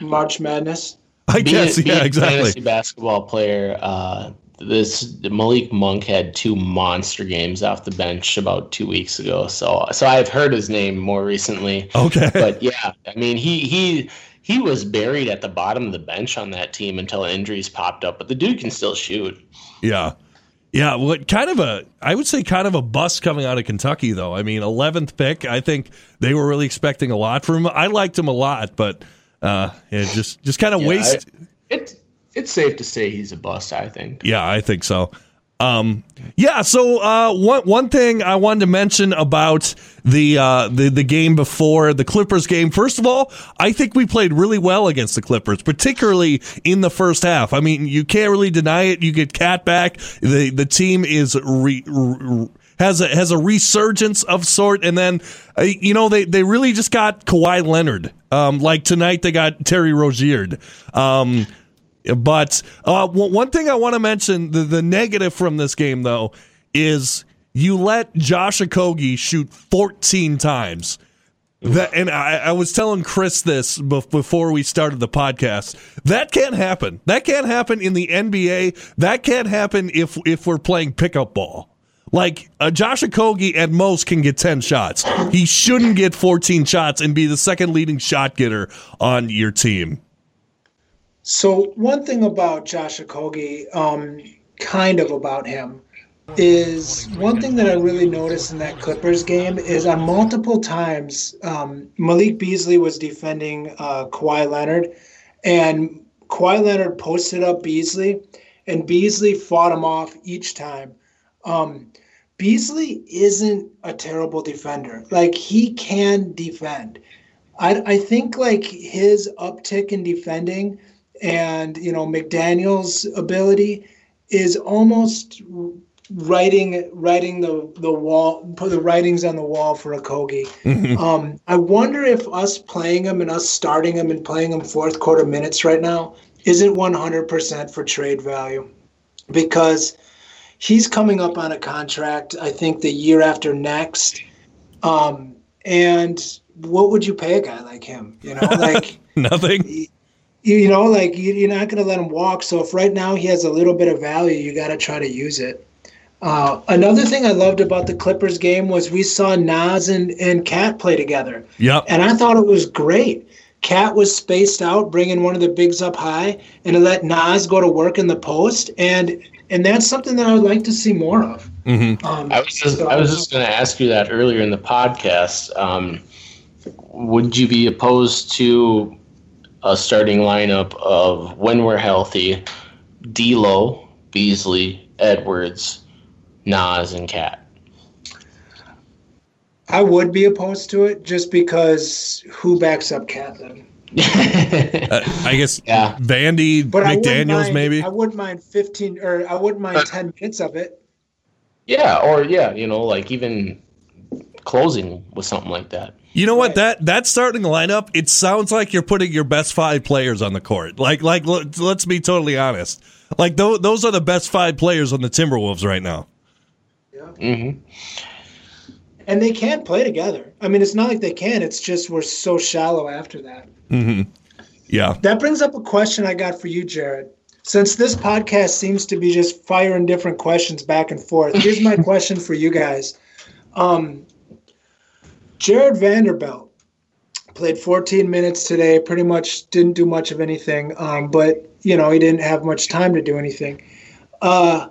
C: March Madness.
B: I being, guess yeah, exactly. Fantasy
D: basketball player. Uh, this Malik Monk had two monster games off the bench about two weeks ago. So so I've heard his name more recently.
B: Okay,
D: but yeah, I mean he he he was buried at the bottom of the bench on that team until injuries popped up. But the dude can still shoot.
B: Yeah. Yeah, well, kind of a, I would say, kind of a bust coming out of Kentucky, though. I mean, eleventh pick. I think they were really expecting a lot from him. I liked him a lot, but uh, yeah, just just kind of yeah, waste.
D: I, it's it's safe to say he's a bust. I think.
B: Yeah, I think so. Um, yeah. So uh, one one thing I wanted to mention about the uh, the the game before the Clippers game. First of all, I think we played really well against the Clippers, particularly in the first half. I mean, you can't really deny it. You get Kat back. The the team is re, re, has a has a resurgence of sort, and then uh, you know they they really just got Kawhi Leonard. Um, like tonight they got Terry Rozier. Um, but uh, one thing I want to mention the, the negative from this game, though, is you let Josh Okogie shoot 14 times. That, and I, I, was telling Chris this before we started the podcast. That can't happen. That can't happen in the NBA. That can't happen if if we're playing pickup ball. Like uh, Josh Okogie at most can get 10 shots. He shouldn't get 14 shots and be the second leading shot getter on your team.
C: So one thing about Josh Okogie, um, kind of about him, is one thing that I really noticed in that Clippers game is on multiple times um, Malik Beasley was defending uh, Kawhi Leonard, and Kawhi Leonard posted up Beasley, and Beasley fought him off each time. Um, Beasley isn't a terrible defender. Like he can defend. I, I think like his uptick in defending and you know McDaniel's ability is almost writing writing the the wall put the writings on the wall for Okogie. Mm-hmm. Um, I wonder if us playing him and us starting him and playing him fourth quarter minutes right now isn't 100% for trade value because he's coming up on a contract I think the year after next. Um, and what would you pay a guy like him? You know, like
B: nothing.
C: You know, like you're not going to let him walk. So if right now he has a little bit of value, you got to try to use it. Uh, another thing I loved about the Clippers game was we saw Naz and, and Kat play together.
B: Yep.
C: And I thought it was great. Kat was spaced out, bringing one of the bigs up high, and let Naz go to work in the post. And and that's something that I would like to see more of.
D: Mm-hmm. Um, I was just, so, I was just going to ask you that earlier in the podcast. Um, would you be opposed to a starting lineup of when we're healthy, D'Lo, Beasley, Edwards, Naz, and Kat?
C: I would be opposed to it just because who backs up Kat then?
B: uh, I guess yeah. Vandy, but McDaniels,
C: mind,
B: maybe.
C: I wouldn't mind fifteen, or I wouldn't mind uh, ten minutes of it.
D: Yeah, or yeah, you know, like even closing with something like that.
B: You know what that that starting lineup? It sounds like you're putting your best five players on the court. Like like let's be totally honest. Like th- those are the best five players on the Timberwolves right now.
C: Yeah. Mm-hmm. And they can't play together. I mean, it's not like they can. It's just we're so shallow after that.
B: Mm-hmm. Yeah.
C: That brings up a question I got for you, Jared. Since this podcast seems to be just firing different questions back and forth, here's my question for you guys. Um, Jarred Vanderbilt played 14 minutes today. Pretty much didn't do much of anything, um, but you know he didn't have much time to do anything. Uh,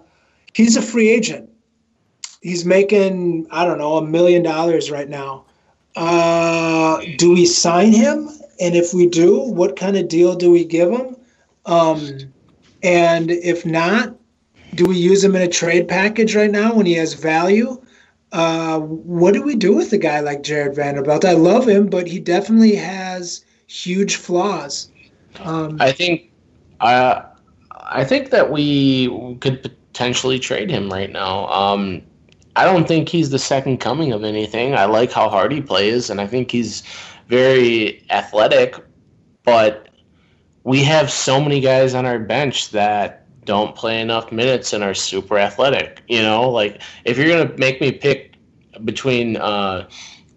C: he's a free agent. He's making I don't know a million dollars right now. Uh, do we sign him? And if we do, what kind of deal do we give him? Um, and if not, do we use him in a trade package right now when he has value? Uh, what do we do with a guy like Jarred Vanderbilt? I love him, but he definitely has huge flaws.
D: Um, I think, uh, I think that we could potentially trade him right now. Um, I don't think he's the second coming of anything. I like how hard he plays, and I think he's very athletic. But we have so many guys on our bench that don't play enough minutes and are super athletic. You know, like if you're gonna make me pick between uh,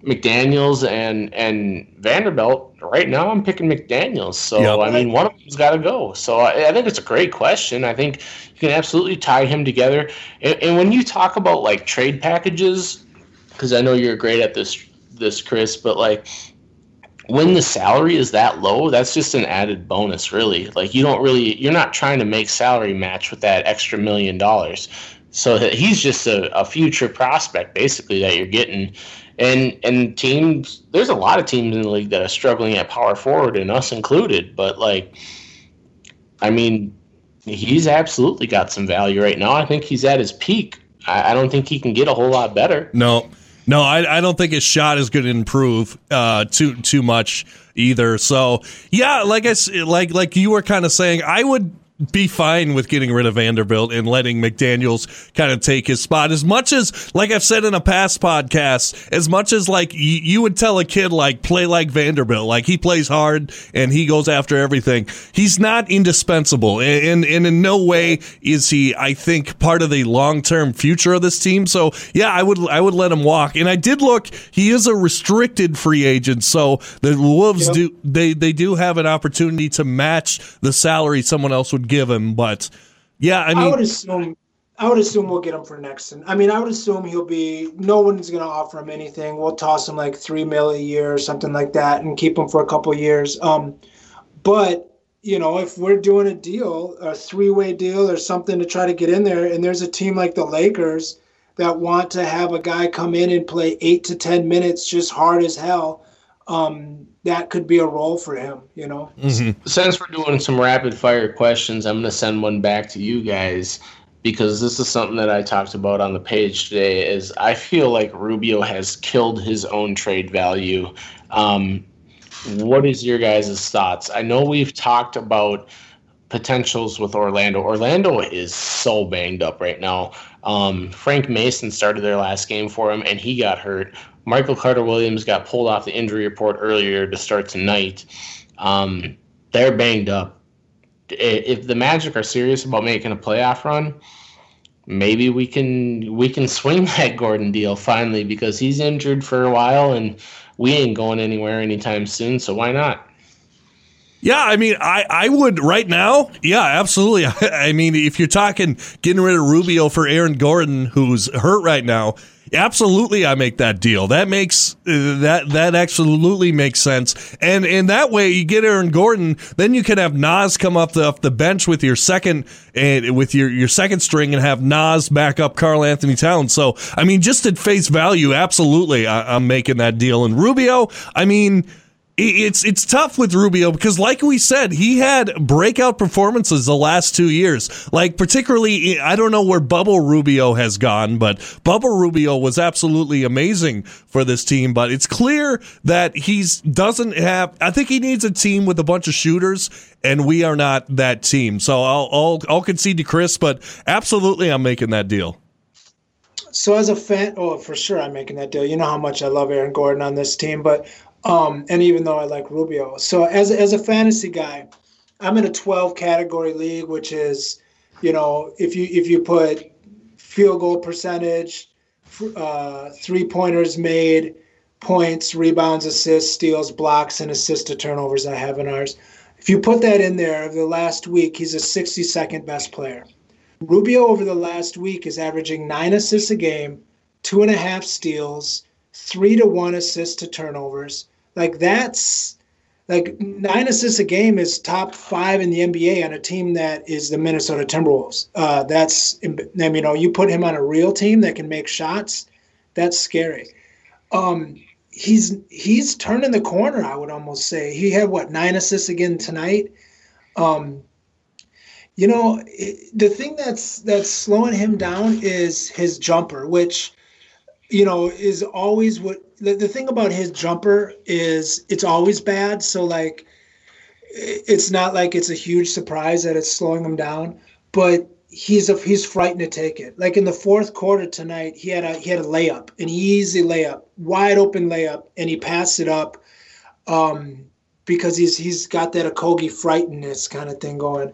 D: McDaniels and and Vanderbilt, right now I'm picking McDaniels. So yep. I mean, one of them's got to go. So I, I, think it's a great question. I think you can absolutely tie him together. And, and when you talk about like trade packages, because I know you're great at this, this Chris, but like when the salary is that low, that's just an added bonus, really. Like you don't really, you're not trying to make salary match with that extra million dollars. So he's just a, a future prospect, basically, that you're getting. And and teams, there's a lot of teams in the league that are struggling at power forward, and us included. But like, I mean, he's absolutely got some value right now. I think he's at his peak. I, I don't think he can get a whole lot better.
B: No, no, I, I don't think his shot is going to improve uh, too too much either. So yeah, like I like like you were kind of saying, I would be fine with getting rid of Vanderbilt and letting McDaniels kind of take his spot. As much as, like I've said in a past podcast, as much as like y- you would tell a kid like play like Vanderbilt, like he plays hard and he goes after everything. He's not indispensable, and, and, and in no way is he. I think part of the long term future of this team. So yeah, I would I would let him walk. And I did look; he is a restricted free agent, so the Wolves yep. do they they do have an opportunity to match the salary someone else would give him. But yeah, I mean,
C: I would assume I would assume we'll get him for next. I mean, I would assume he'll be. No one's going to offer him anything. We'll toss him like three mil a year or something like that, and keep him for a couple years. Um, but you know, if we're doing a deal, a three-way deal or something to try to get in there, and there's a team like the Lakers that want to have a guy come in and play eight to ten minutes just hard as hell, um, that could be a role for him, you know.
D: Mm-hmm. Since we're doing some rapid fire questions, I'm going to send one back to you guys. because this is something that I talked about on the page today. Is I feel like Rubio has killed his own trade value. Um, what is your guys' thoughts? I know we've talked about potentials with Orlando. Orlando is so banged up right now. Um, Frank Mason started their last game for him, and he got hurt. Michael Carter Williams got pulled off the injury report earlier to start tonight. Um, they're banged up. If the Magic are serious about making a playoff run, maybe we can we can swing that Gordon deal finally because he's injured for a while and we ain't going anywhere anytime soon. So why not?
B: Yeah, I mean, I, I would right now. Yeah, absolutely. I, I mean, if you're talking getting rid of Rubio for Aaron Gordon, who's hurt right now, absolutely, I make that deal. That makes that that absolutely makes sense. And in that way, you get Aaron Gordon, then you can have Naz come up the, off the bench with your second and with your your second string, and have Naz back up Karl-Anthony Towns. So, I mean, just at face value, absolutely, I, I'm making that deal. And Rubio, I mean it's it's tough with Rubio because, like we said, he had breakout performances the last two years. Like particularly, I don't know where Bubble Rubio has gone, but Bubble Rubio was absolutely amazing for this team. But it's clear that he's doesn't have. I think he needs a team with a bunch of shooters, and we are not that team. So I'll I'll, I'll concede to Chris, but absolutely, I'm making that deal.
C: So as a fan, oh, for sure, I'm making that deal. You know how much I love Aaron Gordon on this team, but um, and even though I like Rubio, so as as a fantasy guy, I'm in a 12 category league, which is, you know, if you if you put field goal percentage, uh, three pointers made, points, rebounds, assists, steals, blocks, and assist to turnovers. I have in ours. If you put that in there, over the last week, he's a 62nd best player. Rubio over the last week is averaging nine assists a game, two and a half steals, three to one assists to turnovers, like that's like nine assists a game is top five in the NBA on a team that is the Minnesota Timberwolves. Uh, that's I mean, you know, you put him on a real team that can make shots. That's scary. Um, he's he's turning the corner. I would almost say he had what nine assists again tonight. Um, you know, the thing that's that's slowing him down is his jumper, which you know is always what the, the thing about his jumper is it's always bad. So like, it's not like it's a huge surprise that it's slowing him down, but he's a, he's frightened to take it. Like in the fourth quarter tonight, he had a he had a layup, an easy layup, wide open layup, and he passed it up um, because he's he's got that Okogie frightenedness kind of thing going.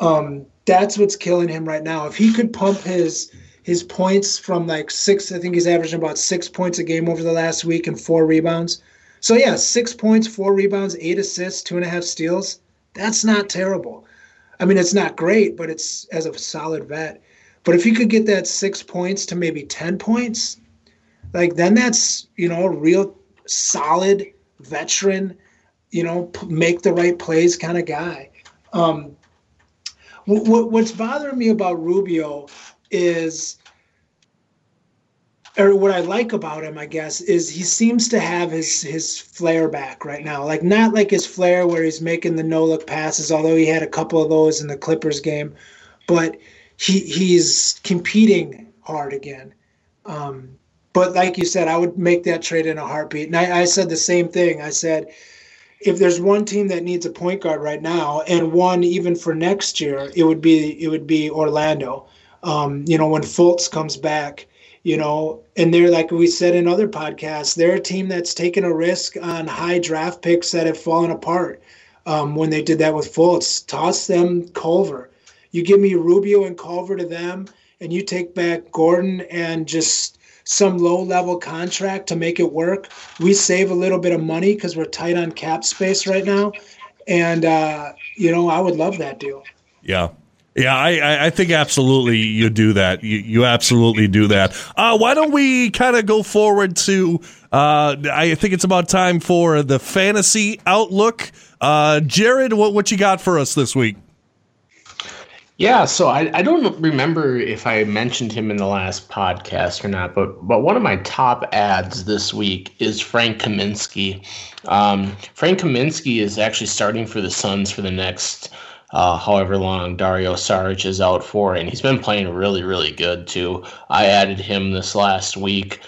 C: Um, that's what's killing him right now. If he could pump his his points from like six. I think he's averaging about six points a game over the last week and four rebounds. So yeah, six points, four rebounds, eight assists, two and a half steals. That's not terrible. I mean, it's not great, but it's as a solid vet. But if you could get that six points to maybe ten points, like then that's you know a real solid veteran, you know, make the right plays kind of guy. Um, what, what's bothering me about Rubio is or what I like about him, I guess, is he seems to have his his flair back right now. Like not like his flair where he's making the no look passes, although he had a couple of those in the Clippers game, but he he's competing hard again. Um, but like you said, I would make that trade in a heartbeat. And I, I said the same thing. I said, if there's one team that needs a point guard right now, and one even for next year, it would be it would be Orlando um, you know, when Fultz comes back, you know, and they're like we said in other podcasts, they're a team that's taken a risk on high draft picks that have fallen apart. Um, when they did that with Fultz, toss them Culver. You give me Rubio and Culver to them, and you take back Gordon and just some low level contract to make it work. We save a little bit of money because we're tight on cap space right now. And, uh, you know, I would love that deal.
B: Yeah. Yeah, I, I think absolutely you do that. You, you absolutely do that. Uh, why don't we kind of go forward to? Uh, I think it's about time for the fantasy outlook. Uh, Jared, what what you got for us this week?
D: Yeah, so I, I don't remember if I mentioned him in the last podcast or not, but but one of my top ads this week is Frank Kaminsky. Um, Frank Kaminsky is actually starting for the Suns for the next uh, however long Dario Saric is out for, and he's been playing really, really good too. I added him this last week.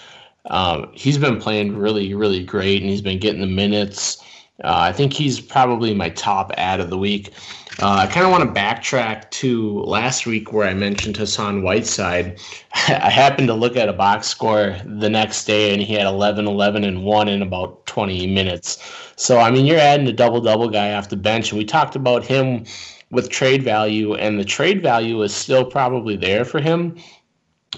D: Um, he's been playing really, really great, and he's been getting the minutes. Uh, I think he's probably my top ad of the week. Uh, I kind of want to backtrack to last week where I mentioned Hassan Whiteside. I happened to look at a box score the next day and he had 11 11 and 1 in about 20 minutes. So, I mean, you're adding a double double guy off the bench. And we talked about him with trade value, and the trade value is still probably there for him.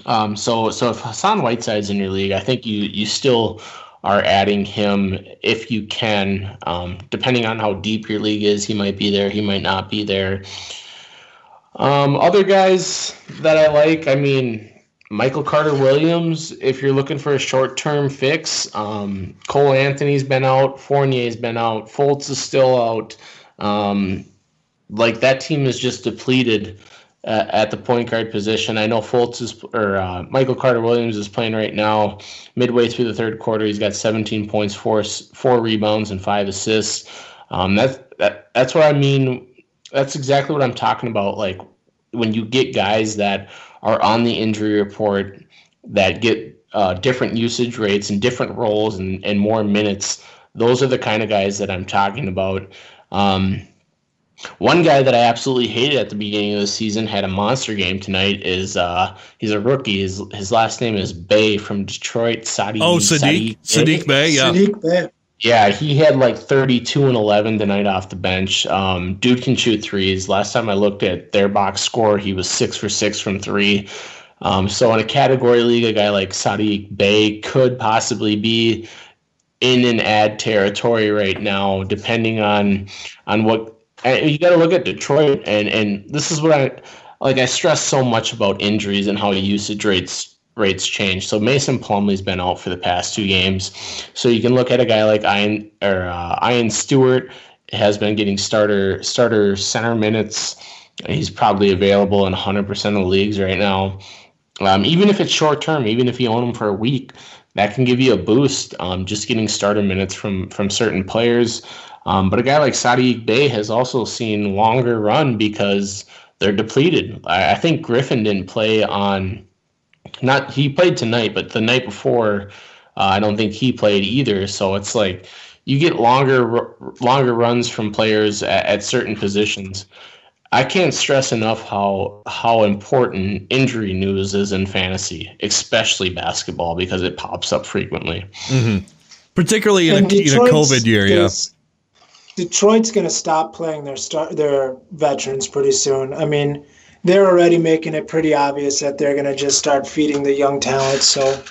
D: Um, so, so if Hassan Whiteside's in your league, I think you you still are adding him if you can. Um, depending on how deep your league is, he might be there, he might not be there. Um, other guys that I like, I mean, Michael Carter Williams, if you're looking for a short term fix, um, Cole Anthony's been out, Fournier's been out, Fultz is still out. Um, like that team is just depleted uh, at the point guard position. I know Fultz is or uh, Michael Carter Williams is playing right now. Midway through the third quarter, he's got 17 points, four four rebounds, and five assists. Um, that's that, that's what I mean. That's exactly what I'm talking about. Like when you get guys that are on the injury report that get uh, different usage rates and different roles and, and more minutes. Those are the kind of guys that I'm talking about. Um, one guy that I absolutely hated at the beginning of the season had a monster game tonight. Is uh, he's a rookie. His his last name is Bey from Detroit. Saddiq.
B: Oh, Saddiq. Sadiq Bay. Yeah. Saddiq Bey.
D: Yeah, he had like 32 and 11 tonight off the bench. Um, dude can shoot threes. Last time I looked at their box score, he was six for six from three. Um, so in a category league, a guy like Saddiq Bey could possibly be in an ad territory right now, depending on on what and you got to look at Detroit, and and this is what I like. I stress so much about injuries and how usage rates rates change. So Mason Plumlee's been out for the past two games, so you can look at a guy like Ian or uh, Ian Stewart has been getting starter starter center minutes. He's probably available in 100% of the leagues right now. Um, even if it's short term, even if you own him for a week, that can give you a boost. Um, just getting starter minutes from from certain players. Um, but a guy like Saddiq Bey has also seen longer run because they're depleted. I, I, think Griffin didn't play on, not he played tonight, but the night before, uh, I don't think he played either. So it's like you get longer longer runs from players at, at certain positions. I can't stress enough how how important injury news is in fantasy, especially basketball, because it pops up frequently.
B: Mm-hmm. Particularly in a, in a, COVID year, yeah.
C: Detroit's going to stop playing their star, their veterans pretty soon. I mean, they're already making it pretty obvious that they're going to just start feeding the young talent. So,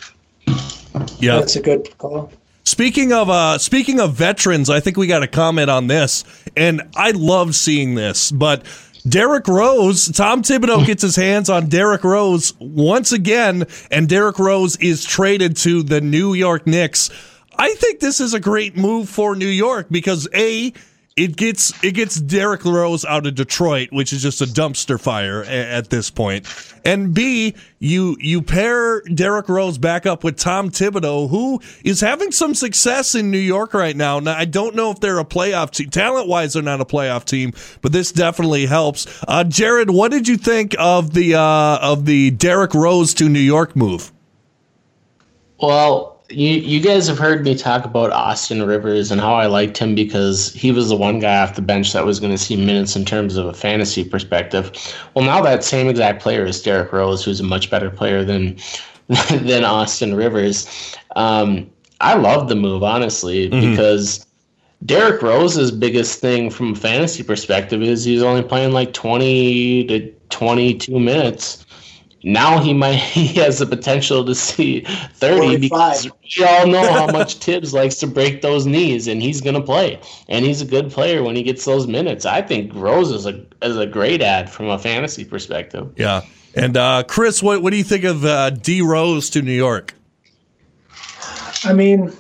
C: yeah, that's a good call.
B: Speaking of uh, speaking of veterans, I think we got to comment on this, and I love seeing this. But Derrick Rose, Tom Thibodeau gets his hands on Derrick Rose once again, and Derrick Rose is traded to the New York Knicks. I think this is a great move for New York because a it gets it gets Derrick Rose out of Detroit, which is just a dumpster fire at this point. And B, you you pair Derrick Rose back up with Tom Thibodeau, who is having some success in New York right now. Now I don't know if they're a playoff team. Talent wise, they're not a playoff team, but this definitely helps. Uh, Jared, what did you think of the uh, of the Derrick Rose to New York move?
D: Well, you you guys have heard me talk about Austin Rivers and how I liked him because he was the one guy off the bench that was going to see minutes in terms of a fantasy perspective. Well, now that same exact player is Derrick Rose, who's a much better player than than Austin Rivers. Um, I love the move honestly mm-hmm. because Derrick Rose's biggest thing from a fantasy perspective is he's only playing like twenty to twenty two minutes now he might he has the potential to see 30 45. because we all know how much Thibs likes to break those knees and he's going to play and he's a good player when he gets those minutes. I think Rose is a is a great ad from a fantasy perspective.
B: Yeah. And uh, Chris, what what do you think of uh, D Rose to New York?
C: I mean,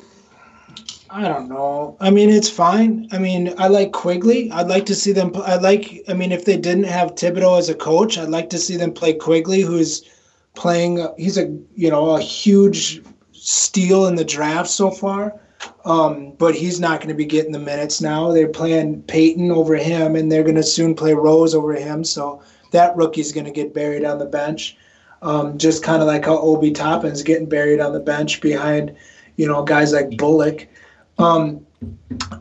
C: I don't know. I mean, it's fine. I mean, I like Quickley. I'd like to see them. I like. I mean, if they didn't have Thibodeau as a coach, I'd like to see them play Quickley, who's playing. He's a you know a huge steal in the draft so far. Um, but he's not going to be getting the minutes now. They're playing Payton over him, and they're going to soon play Rose over him. So that rookie's going to get buried on the bench, um, just kind of like how Obi Toppin's getting buried on the bench behind, you know, guys like Bullock. Um,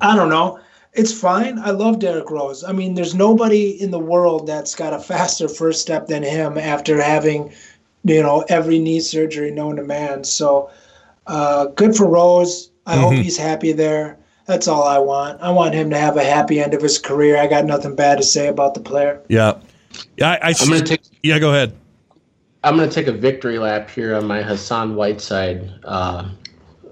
C: I don't know. It's fine. I love Derrick Rose. I mean, there's nobody in the world that's got a faster first step than him after having, you know, every knee surgery known to man. So uh, good for Rose. I mm-hmm. hope he's happy there. That's all I want. I want him to have a happy end of his career. I got nothing bad to say about the player.
B: Yeah, yeah. I, I
D: am gonna take.
B: Yeah, go ahead.
D: I'm gonna take a victory lap here on my Hassan Whiteside. Uh,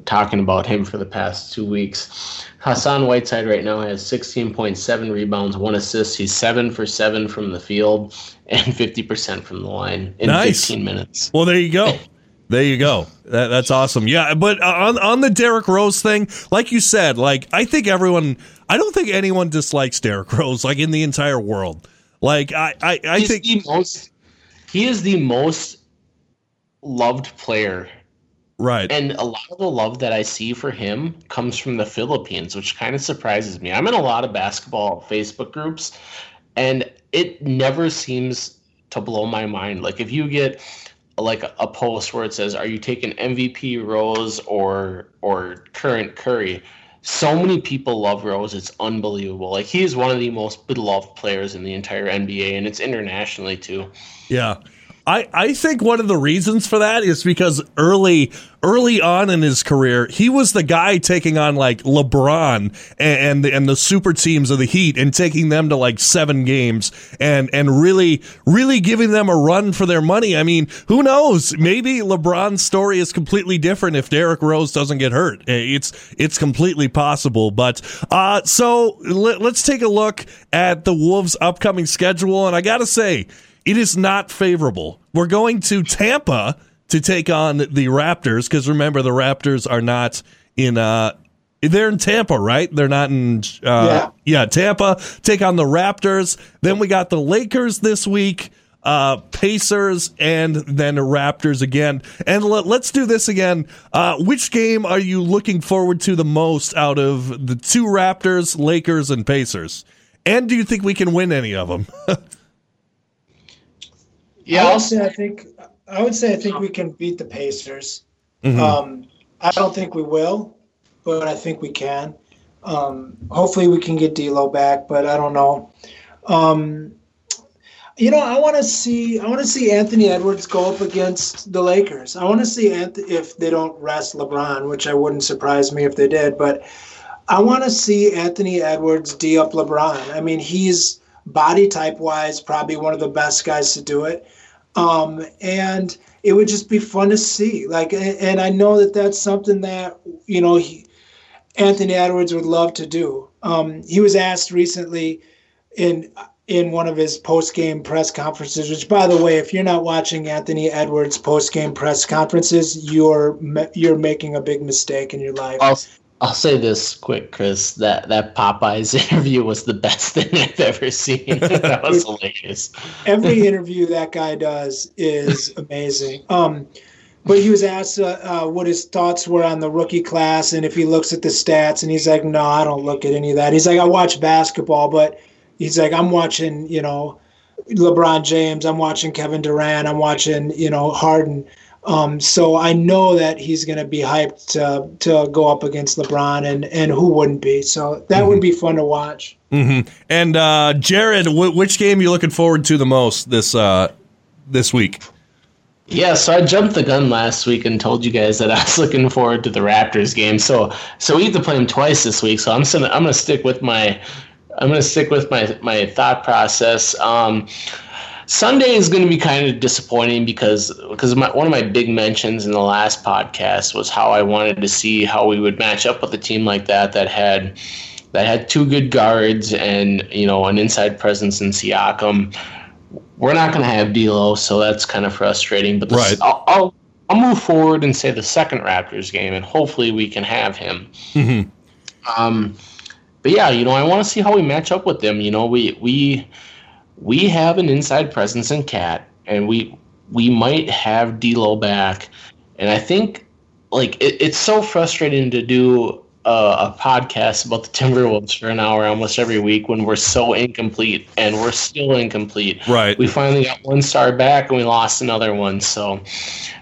D: talking about him for the past two weeks. Hassan Whiteside right now has 16.7 rebounds, one assist. He's seven for seven from the field and 50% from the line in nice. 15 minutes.
B: Well, there you go. There you go. That, that's awesome. Yeah, but uh, on on the Derrick Rose thing, like you said, like I think everyone, I don't think anyone dislikes Derrick Rose, like in the entire world. Like I, I, I He's think
D: the most. He is the most loved player.
B: Right.
D: And a lot of the love that I see for him comes from the Philippines, which kind of surprises me. I'm in a lot of basketball Facebook groups, and it never seems to blow my mind. Like if you get like a post where it says, "Are you taking MVP Rose or or current Curry?" So many people love Rose; it's unbelievable. Like he is one of the most beloved players in the entire NBA, and it's internationally too.
B: Yeah, I, I think one of the reasons for that is because early early on in his career, he was the guy taking on like LeBron and and, and the super teams of the Heat and taking them to like seven games and and really really giving them a run for their money. I mean, who knows? Maybe LeBron's story is completely different if Derrick Rose doesn't get hurt. It's it's completely possible. But uh, so let, let's take a look at the Wolves' upcoming schedule, and I got to say it is not favorable. We're going to Tampa to take on the Raptors because remember the Raptors are not in uh they're in Tampa, right? They're not in uh yeah. yeah, Tampa take on the Raptors. Then we got the Lakers this week, uh Pacers and then Raptors again. And let, us do this again. Uh which game are you looking forward to the most out of the two Raptors, Lakers and Pacers? And do you think we can win any of them?
C: Yeah, I would say I think I would say I think we can beat the Pacers. Mm-hmm. Um, I don't think we will, but I think we can. Um, hopefully, we can get D'Lo back, but I don't know. Um, you know, I want to see I want to see Anthony Edwards go up against the Lakers. I want to see Anth- if they don't rest LeBron, which I wouldn't surprise me if they did, but I want to see Anthony Edwards d up LeBron. I mean, he's body type wise, probably one of the best guys to do it. Um, and it would just be fun to see. Like, and I know that that's something that you know he, Anthony Edwards would love to do. Um, he was asked recently in in one of his post game press conferences. Which, by the way, if you're not watching Anthony Edwards post game press conferences, you're you're making a big mistake in your life.
D: I'll say this quick, Chris. That that Popeyes interview was the best thing I've ever seen. that was hilarious.
C: Every interview that guy does is amazing. Um, but he was asked uh, uh, what his thoughts were on the rookie class and if he looks at the stats, and he's like, "No, I don't look at any of that." He's like, "I watch basketball, but he's like, I'm watching, you know, LeBron James. I'm watching Kevin Durant. I'm watching, you know, Harden." Um, so I know that he's going to be hyped to, to go up against LeBron, and, and who wouldn't be? So that mm-hmm. would be fun to watch.
B: Mm-hmm. And uh, Jared, w- which game are you looking forward to the most this uh, this week?
D: Yeah, so I jumped the gun last week and told you guys that I was looking forward to the Raptors game. So so we have to play them twice this week. So I'm gonna I'm gonna stick with my I'm gonna stick with my my thought process. Um, Sunday is going to be kind of disappointing because because my, one of my big mentions in the last podcast was how I wanted to see how we would match up with a team like that that had that had two good guards and you know an inside presence in Siakam. We're not going to have D'Lo, so that's kind of frustrating. But
B: right.
D: I'll, I'll, I'll move forward and say the second Raptors game, and hopefully we can have him.
B: Mm-hmm.
D: Um, but yeah, you know I want to see how we match up with them. You know we we we have an inside presence in Kat, and we we might have D'Lo back, and I think like it, it's so frustrating to do a, a, podcast about the Timberwolves for an hour almost every week when we're so incomplete and we're still incomplete.
B: Right.
D: We finally got one star back and we lost another one. So,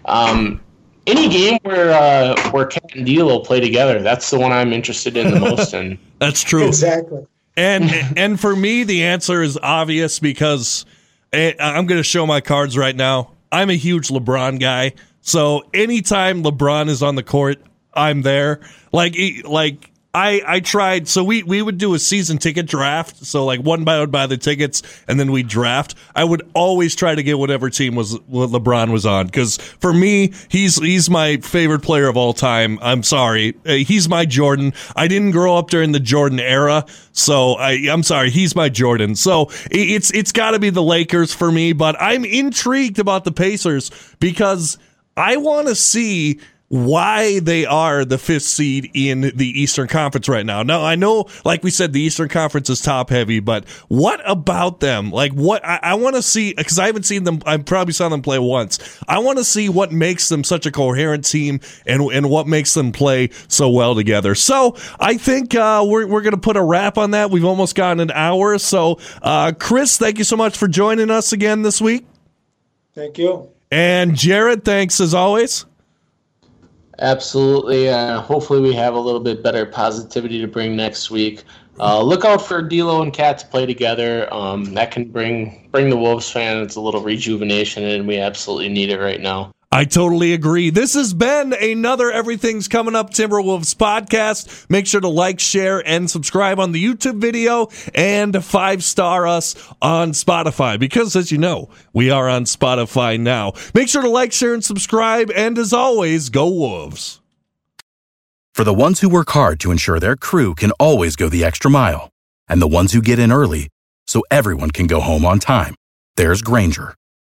D: um, any game where uh, where Kat and D'Lo play together, that's the one I'm interested in the most. And
B: that's true.
C: Exactly.
B: And and for me, the answer is obvious because eh, I'm going to show my cards right now. I'm a huge LeBron guy. So anytime LeBron is on the court, I'm there. Like like I I tried so we we would do a season ticket draft. So like one by one buy the tickets and then we draft. I would always try to get whatever team was LeBron was on cuz for me he's he's my favorite player of all time. I'm sorry. Uh, he's my Jordan. I didn't grow up during the Jordan era, so I I'm sorry. He's my Jordan. So it's it's got to be the Lakers for me, but I'm intrigued about the Pacers because I want to see why they are the fifth seed in the Eastern Conference right now. Now, I know, like we said, the Eastern Conference is top heavy, but what about them? Like, what I, I want to see, because I haven't seen them, I probably saw them play once. I want to see what makes them such a coherent team and, and what makes them play so well together. So I think uh, we're, we're going to put a wrap on that. We've almost gotten an hour. So, uh, Chris, thank you so much for joining us again this week.
C: Thank you.
B: And Jared, thanks as always.
D: Absolutely. Uh, hopefully, we have a little bit better positivity to bring next week. Uh, look out for D'Lo and Kat to play together. Um, that can bring bring the Wolves fans a little rejuvenation, and we absolutely need it right now.
B: I totally agree. This has been another Everything's Coming Up Timberwolves podcast. Make sure to like, share, and subscribe on the YouTube video and five star us on Spotify because, as you know, we are on Spotify now. Make sure to like, share, and subscribe. And as always, go Wolves.
E: For the ones who work hard to ensure their crew can always go the extra mile, and the ones who get in early so everyone can go home on time, there's Grainger